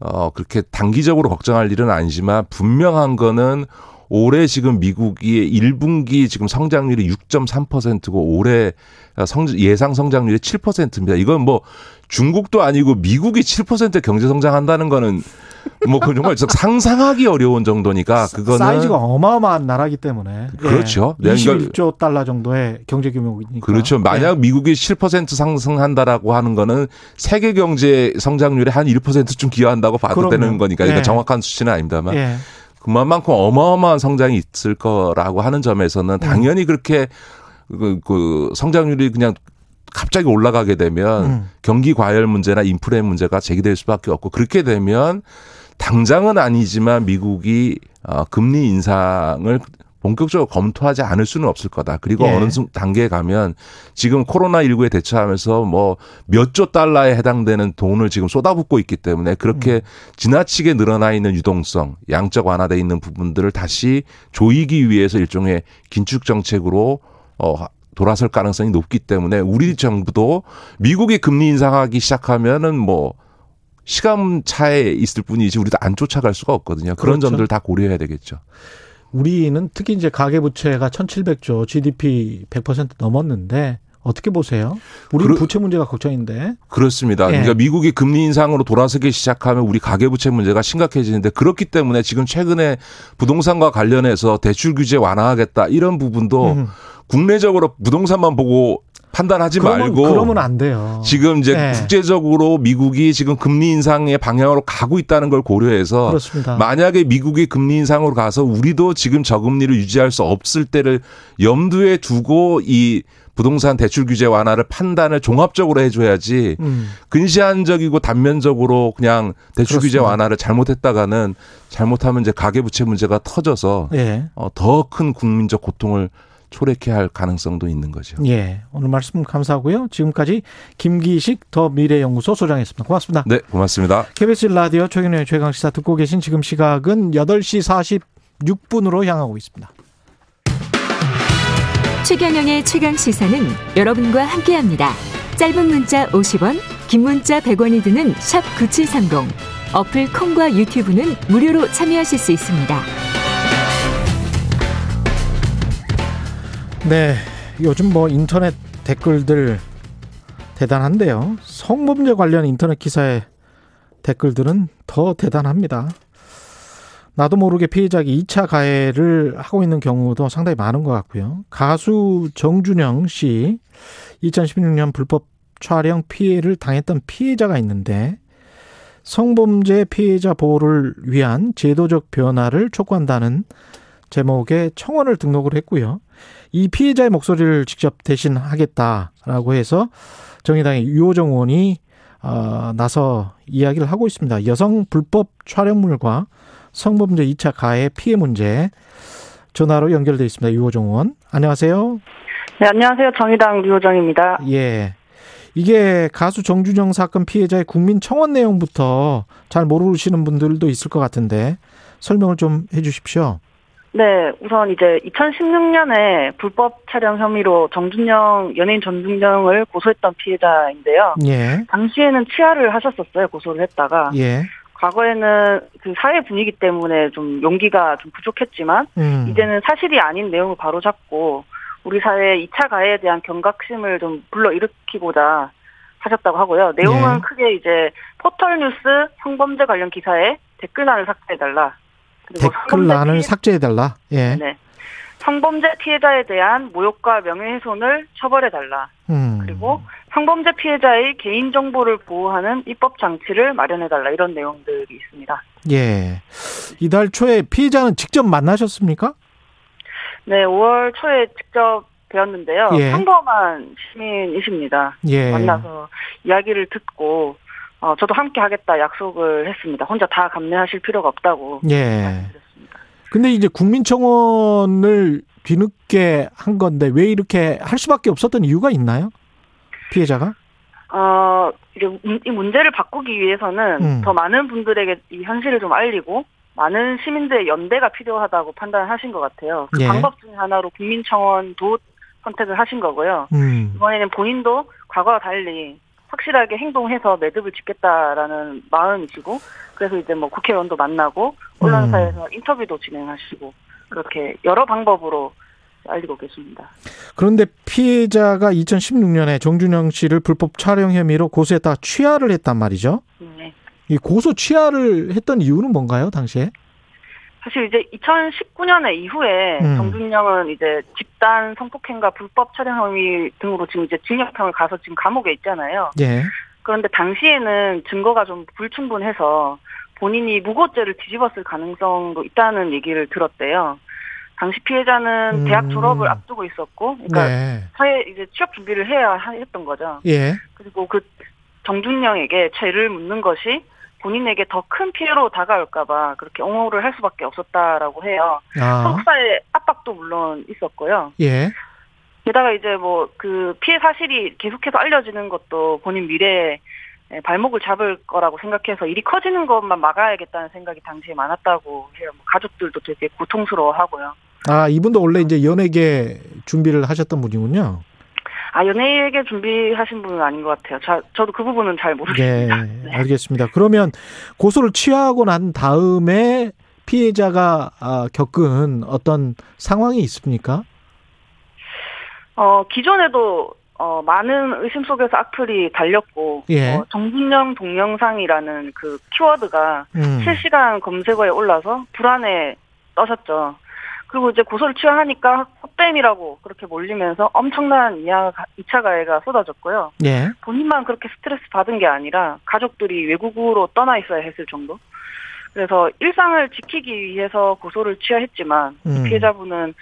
어 그렇게 단기적으로 걱정할 일은 아니지만 분명한 거는 올해 지금 미국이 1분기 지금 성장률이 6.3%고 올해 성 예상 성장률이 7%입니다. 이건 뭐 중국도 아니고 미국이 7% 경제 성장한다는 거는 뭐 그건 정말 상상하기 어려운 정도니까 그거는 사이즈가 어마어마한 나라기 때문에 예. 그렇죠. 네, 그러니까 21조 달러 정도의 경제 규모이니까 그렇죠. 만약 예. 미국이 7% 상승한다라고 하는 거는 세계 경제 성장률의 한 1%좀 기여한다고 봐도 그럼요. 되는 거니까. 그러니까 예. 정확한 수치는 아닙니다만. 예. 그만큼 어마어마한 성장이 있을 거라고 하는 음. 점에서는 당연히 그렇게 그, 그 성장률이 그냥 갑자기 올라가게 되면 음. 경기 과열 문제나 인플레 문제가 제기될 수밖에 없고 그렇게 되면 당장은 아니지만 미국이 어, 금리 인상을 본격적으로 검토하지 않을 수는 없을 거다. 그리고 예. 어느 순- 단계에 가면 지금 코로나19에 대처하면서 뭐 몇 조 달러에 해당되는 돈을 지금 쏟아붓고 있기 때문에 그렇게 지나치게 늘어나 있는 유동성, 양적 완화돼 있는 부분들을 다시 조이기 위해서 일종의 긴축 정책으로 어 돌아설 가능성이 높기 때문에 우리 정부도 미국이 금리 인상하기 시작하면은 뭐 시간 차에 있을 뿐이지 우리도 안 쫓아갈 수가 없거든요. 그런 그렇죠. 점들 다 고려해야 되겠죠. 우리는 특히 이제 가계 부채가 1,700조, GDP 100% 넘었는데 어떻게 보세요? 우리 그러- 부채 문제가 걱정인데. 그렇습니다. 예. 그러니까 미국이 금리 인상으로 돌아서기 시작하면 우리 가계부채 문제가 심각해지는데 그렇기 때문에 지금 최근에 부동산과 관련해서 대출 규제 완화하겠다 이런 부분도 음. 국내적으로 부동산만 보고 판단하지 그러면, 말고 그러면 안 돼요. 지금 이제 네. 국제적으로 미국이 지금 금리 인상의 방향으로 가고 있다는 걸 고려해서 그렇습니다. 만약에 미국이 금리 인상으로 가서 우리도 지금 저금리를 유지할 수 없을 때를 염두에 두고 이 부동산 대출 규제 완화를 판단을 종합적으로 해줘야지 음. 근시안적이고 단면적으로 그냥 대출 규제 그렇습니다. 완화를 잘못했다가는 잘못하면 이제 가계부채 문제가 터져서 예. 어, 더 큰 국민적 고통을 초래케 할 가능성도 있는 거죠. 예. 오늘 말씀 감사하고요. 지금까지 김기식 더 미래연구소 소장이었습니다. 고맙습니다. 네, 고맙습니다. KBS 라디오 최근의 최강 시사 듣고 계신 지금 시각은 8시 46분으로 향하고 있습니다. 최경영의 최강 시사는 여러분과 함께합니다. 짧은 문자 50원, 긴 문자 100원이 드는 샵 9730. 어플 콩과 유튜브는 무료로 참여하실 수 있습니다. 네. 요즘 뭐 인터넷 댓글들 대단한데요. 성범죄 관련 인터넷 기사의 댓글들은 더 대단합니다. 나도 모르게 피해자가 2차 가해를 하고 있는 경우도 상당히 많은 것 같고요. 가수 정준영 씨 2016년 불법 촬영 피해를 당했던 피해자가 있는데 성범죄 피해자 보호를 위한 제도적 변화를 촉구한다는 제목의 청원을 등록을 했고요. 이 피해자의 목소리를 직접 대신하겠다라고 해서 정의당의 유호정 의원이 어, 나서 이야기를 하고 있습니다. 여성 불법 촬영물과 성범죄 2차 가해 피해 문제 전화로 연결돼 있습니다. 유호정 의원. 안녕하세요. 네, 안녕하세요. 정의당 류호정입니다. 예. 이게 가수 정준영 사건 피해자의 국민 청원 내용부터 잘 모르시는 분들도 있을 것 같은데 설명을 좀 해 주십시오. 네, 우선 이제 2016년에 불법 촬영 혐의로 정준영, 연예인 정준영을 고소했던 피해자인데요. 예. 당시에는 치아를 하셨었어요, 고소를 했다가. 예. 과거에는 그 사회 분위기 때문에 좀 용기가 좀 부족했지만, 음. 이제는 사실이 아닌 내용을 바로잡고, 우리 사회의 2차 가해에 대한 경각심을 좀 불러일으키고자 하셨다고 하고요. 내용은 예. 크게 이제 포털 뉴스 성범죄 관련 기사에 댓글란을 삭제해달라. 댓글란을 삭제해 달라. 예. 네. 성범죄 피해자에 대한 모욕과 명예훼손을 처벌해달라. 음. 그리고 성범죄 피해자의 개인정보를 보호하는 입법 장치를 마련해달라. 이런 내용들이 있습니다. 예. 이달 초에 피해자는 직접 만나셨습니까? 네, 5월 초에 직접 뵈었는데요. 예. 평범한 시민이십니다. 예. 만나서 이야기를 듣고 어, 저도 함께 하겠다 약속을 했습니다. 혼자 다 감내하실 필요가 없다고. 예. 근데 이제 국민청원을 뒤늦게 한 건데 왜 이렇게 할 수밖에 없었던 이유가 있나요? 피해자가? 어, 문- 이 문제를 바꾸기 위해서는 음. 더 많은 분들에게 이 현실을 좀 알리고 많은 시민들의 연대가 필요하다고 판단하신 것 같아요. 그 예. 방법 중에 하나로 국민청원도 선택을 하신 거고요. 음. 이번에는 본인도 과거와 달리 확실하게 행동해서 매듭을 짓겠다라는 마음이시고 그래서 이제 뭐 국회의원도 만나고 언론사에서 인터뷰도 진행하시고 그렇게 여러 방법으로 알리고 계십니다. 그런데 피해자가 2016년에 정준영 씨를 불법 촬영 혐의로 고소했다가 취하를 했단 말이죠. 네. 이 고소 취하를 했던 이유는 뭔가요, 당시에? 사실 이제 2019년에 이후에 음. 정준영은 이제 집단 성폭행과 불법 촬영 혐의 등으로 지금 이제 징역형을 가서 지금 감옥에 있잖아요. 예. 그런데 당시에는 증거가 좀 불충분해서 본인이 무고죄를 뒤집었을 가능성도 있다는 얘기를 들었대요. 당시 피해자는 음. 대학 졸업을 앞두고 있었고, 그러니까 네. 사회 이제 취업 준비를 해야 하- 했던 거죠. 예. 그리고 그 정준영에게 죄를 묻는 것이 본인에게 더 큰 피해로 다가올까봐 그렇게 옹호를 할 수밖에 없었다라고 해요. 아. 한국사의 압박도 물론 있었고요. 예. 게다가 이제 뭐 그 피해 사실이 계속해서 알려지는 것도 본인 미래에 발목을 잡을 거라고 생각해서 일이 커지는 것만 막아야겠다는 생각이 당시에 많았다고 해요. 뭐 가족들도 되게 고통스러워하고요. 아, 이분도 원래 이제 연예계 준비를 하셨던 분이군요. 아 연예계 준비하신 분은 아닌 것 같아요. 자, 저도 그 부분은 잘 네, 모르겠습니다. (laughs) 알겠습니다. 그러면 고소를 취하고 난 다음에 피해자가 아, 겪은 어떤 상황이 있습니까? 어, 기존에도 어, 많은 의심 속에서 악플이 달렸고 예. 어, 정준영 동영상이라는 그 키워드가 음. 실시간 검색어에 올라서 불안에 떠셨죠. 그리고 이제 고소를 취하하니까 헛뱀이라고 그렇게 몰리면서 엄청난 2차 가해가 쏟아졌고요. 예. 본인만 그렇게 스트레스 받은 게 아니라 가족들이 외국으로 떠나 있어야 했을 정도. 그래서 일상을 지키기 위해서 고소를 취하했지만 음. 피해자분은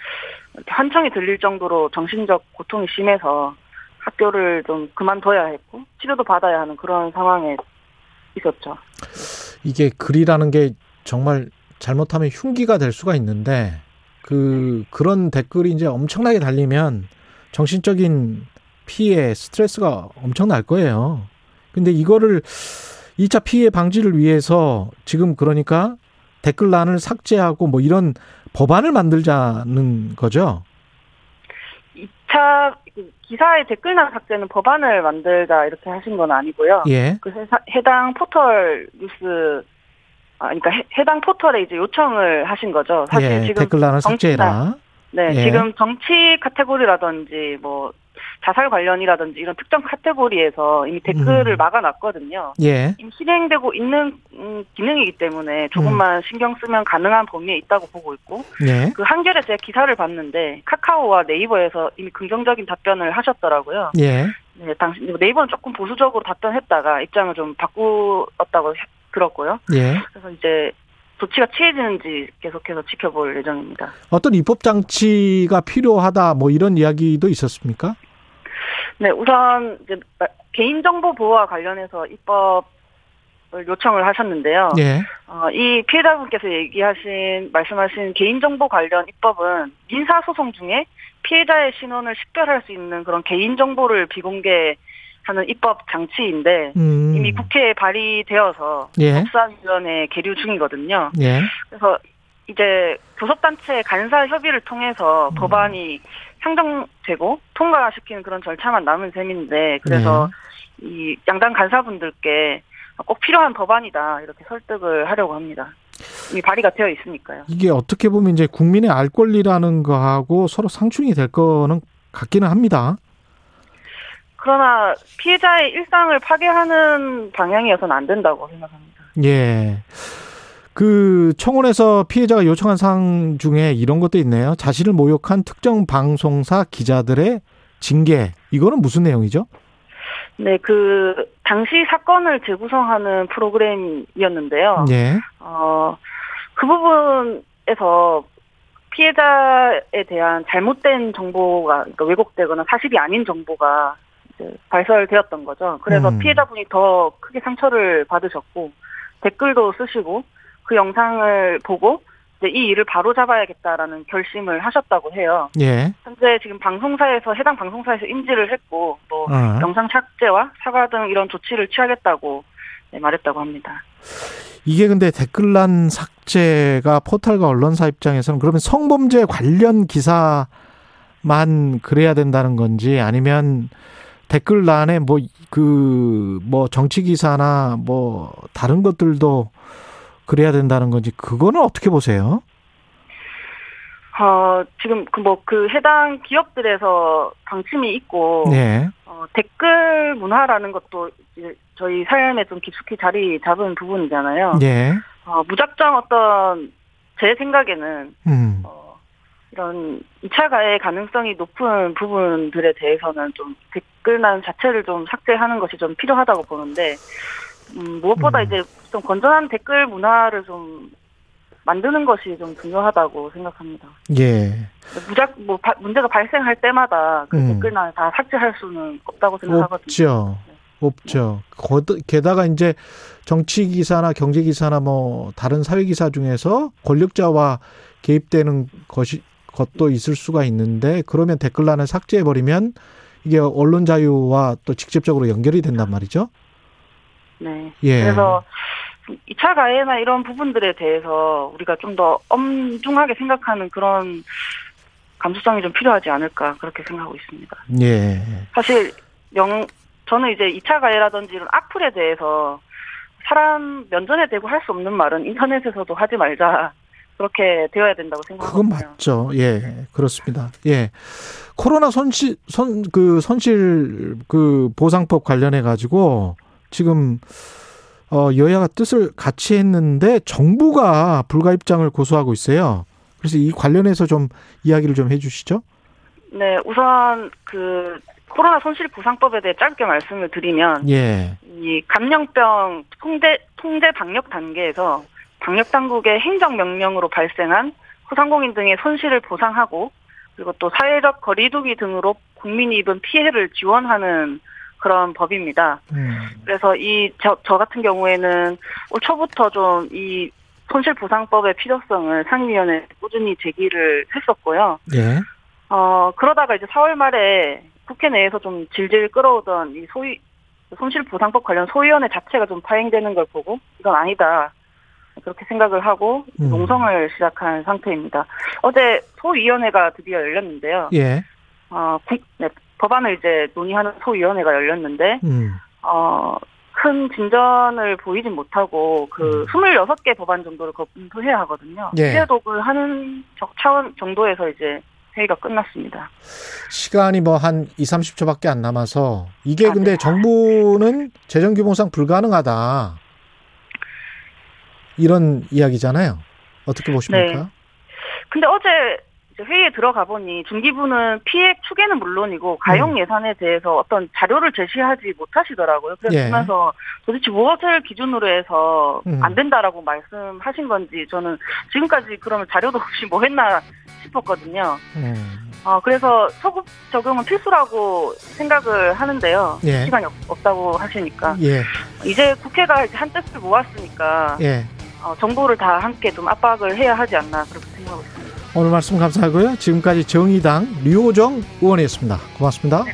한청이 들릴 정도로 정신적 고통이 심해서 학교를 좀 그만둬야 했고 치료도 받아야 하는 그런 상황에 있었죠. 이게 글이라는 게 정말 잘못하면 흉기가 될 수가 있는데 그 그런 댓글이 이제 엄청나게 달리면 정신적인 피해, 스트레스가 엄청날 거예요. 근데 이거를 2차 피해 방지를 위해서 지금 그러니까 댓글란을 삭제하고 뭐 이런 법안을 만들자는 거죠. 2차 기사의 댓글란 삭제는 법안을 만들자 이렇게 하신 건 아니고요. 예. 그 해당 포털 뉴스 아 그러니까 해, 해당 포털에 이제 요청을 하신 거죠. 사실 예, 지금 댓글란을 정치나- 삭제해라. 네, 예. 지금 정치 카테고리라든지 뭐 자살 관련이라든지 이런 특정 카테고리에서 이미 댓글을 음. 막아놨거든요. 예. 이미 실행되고 있는 음, 기능이기 때문에 조금만 신경 쓰면 가능한 범위에 있다고 보고 있고 예. 그 한겨레 제가 기사를 봤는데 카카오와 네이버에서 이미 긍정적인 답변을 하셨더라고요. 예. 네, 당시 네이버는 조금 보수적으로 답변했다가 입장을 좀 바꾸었다고 해- 들었고요. 예. 그래서 이제 조치가 취해지는지 계속해서 지켜볼 예정입니다. 어떤 입법 장치가 필요하다 뭐 이런 이야기도 있었습니까? 네, 우선 이제 개인정보 보호와 관련해서 입법을 요청을 하셨는데요. 예. 어, 이 피해자분께서 얘기하신 말씀하신 개인정보 관련 입법은 민사 소송 중에 피해자의 신원을 식별할 수 있는 그런 개인정보를 비공개 하는 입법 장치인데 음. 이미 국회에 발의되어서 예. 법사위원회 계류 중이거든요. 예. 그래서 이제 교섭단체 간사 협의를 통해서 음. 법안이 상정되고 통과시키는 그런 절차만 남은 셈인데 그래서 네. 이 양당 간사분들께 꼭 필요한 법안이다 이렇게 설득을 하려고 합니다. 이미 발의가 되어 있으니까요. 이게 어떻게 보면 이제 국민의 알 권리라는 거하고 서로 상충이 될 거는 같기는 합니다. 그러나 피해자의 일상을 파괴하는 방향이어서는 안 된다고 생각합니다. 예. 그 청원에서 피해자가 요청한 사항 중에 이런 것도 있네요. 자신을 모욕한 특정 방송사 기자들의 징계. 이거는 무슨 내용이죠? 네, 그 당시 사건을 재구성하는 프로그램이었는데요. 예. 어, 그 부분에서 피해자에 대한 잘못된 정보가 그러니까 왜곡되거나 사실이 아닌 정보가 이제 발설되었던 거죠. 그래서 음. 피해자분이 더 크게 상처를 받으셨고 댓글도 쓰시고 그 영상을 보고 이제 이 일을 바로 잡아야겠다라는 결심을 하셨다고 해요. 예. 현재 지금 방송사에서 해당 방송사에서 인지를 했고 뭐 어. 영상 삭제와 사과 등 이런 조치를 취하겠다고 네, 말했다고 합니다. 이게 근데 댓글란 삭제가 포털과 언론사 입장에서는 그러면 성범죄 관련 기사만 그래야 된다는 건지 아니면 댓글란에 뭐 그 뭐 정치 기사나 뭐 다른 것들도 그래야 된다는 건지 그거는 어떻게 보세요? 어, 지금 그 뭐 그 해당 기업들에서 방침이 있고 네. 어, 댓글 문화라는 것도 이제 저희 삶에 좀 깊숙이 자리 잡은 부분이잖아요. 예. 어, 무작정 어떤 제 생각에는 음. 이런 2차 가해 가능성이 높은 부분들에 대해서는 좀 댓글란 자체를 좀 삭제하는 것이 좀 필요하다고 보는데 음, 무엇보다 이제 좀 건전한 댓글 문화를 좀 만드는 것이 좀 중요하다고 생각합니다. 예. 무작 뭐 바- 문제가 발생할 때마다 그 음. 댓글란을 다 삭제할 수는 없다고 생각하거든요. 없죠. 없죠. 거드- 게다가 이제 정치 기사나 경제 기사나 뭐 다른 사회 기사 중에서 권력자와 개입되는 것이 것도 있을 수가 있는데 그러면 댓글란을 삭제해 버리면 이게 언론 자유와 또 직접적으로 연결이 된단 말이죠. 네. 예. 그래서 2차 가해나 이런 부분들에 대해서 우리가 좀 더 엄중하게 생각하는 그런 감수성이 좀 필요하지 않을까 그렇게 생각하고 있습니다. 예. 사실 영 저는 이제 2차 가해라든지 이런 악플에 대해서 사람 면전에 대고 할 수 없는 말은 인터넷에서도 하지 말자 그렇게 되어야 된다고 그건 생각하거든요. 맞죠. 예. 그렇습니다. 예. 코로나 손실 손 그 손실 그 보상법 관련해 가지고 지금 어 여야가 뜻을 같이 했는데 정부가 불가 입장을 고수하고 있어요. 그래서 이 관련해서 좀 이야기를 좀 해 주시죠. 네, 우선 그 코로나 손실 보상법에 대해 짧게 말씀을 드리면 예. 이 감염병 통제 통제 방역 단계에서 방역 당국의 행정 명령으로 발생한 소상공인 등의 손실을 보상하고 그리고 또 사회적 거리두기 등으로 국민이 입은 피해를 지원하는 그런 법입니다. 음. 그래서 이저 저 같은 경우에는 올 초부터 좀 이 손실보상법의 필요성을 상임위원회 꾸준히 제기를 했었고요. 예. 어 그러다가 이제 4월 말에 국회 내에서 좀 질질 끌어오던 이 소위 손실보상법 관련 소위원회 자체가 좀 파행되는 걸 보고 이건 아니다 그렇게 생각을 하고 음. 농성을 시작한 상태입니다. 어제 소위원회가 드디어 열렸는데요. 예. 어, 국, 네, 법안을 이제 논의하는 소위원회가 열렸는데 음. 어, 큰 진전을 보이진 못하고 그 26개 법안 정도를 검토해야 하거든요. 예. 피해독을 하는 적- 차원 정도에서 이제 회의가 끝났습니다. 시간이 뭐 한 2, 30초밖에 안 남아서 아, 이게 근데 네. 정부는 재정 규모상 불가능하다. 이런 이야기잖아요. 어떻게 보십니까? 네. 근데 어제 회의에 들어가 보니 중기부는 피해 추계는 물론이고 가용 음. 예산에 대해서 어떤 자료를 제시하지 못하시더라고요. 예. 그러면서 도대체 무엇을 기준으로 해서 음. 안 된다라고 말씀하신 건지 저는 지금까지 그러면 자료도 없이 뭐 했나 싶었거든요. 음. 어, 그래서 소급 적용은 필수라고 생각을 하는데요. 예. 시간이 없, 없다고 하시니까. 예. 이제 국회가 이제 한 뜻을 모았으니까 예. 어, 정부를 다 함께 좀 압박을 해야 하지 않나 그렇게 생각하고 있습니다. 오늘 말씀 감사하고요. 지금까지 정의당 류호정 의원이었습니다. 고맙습니다.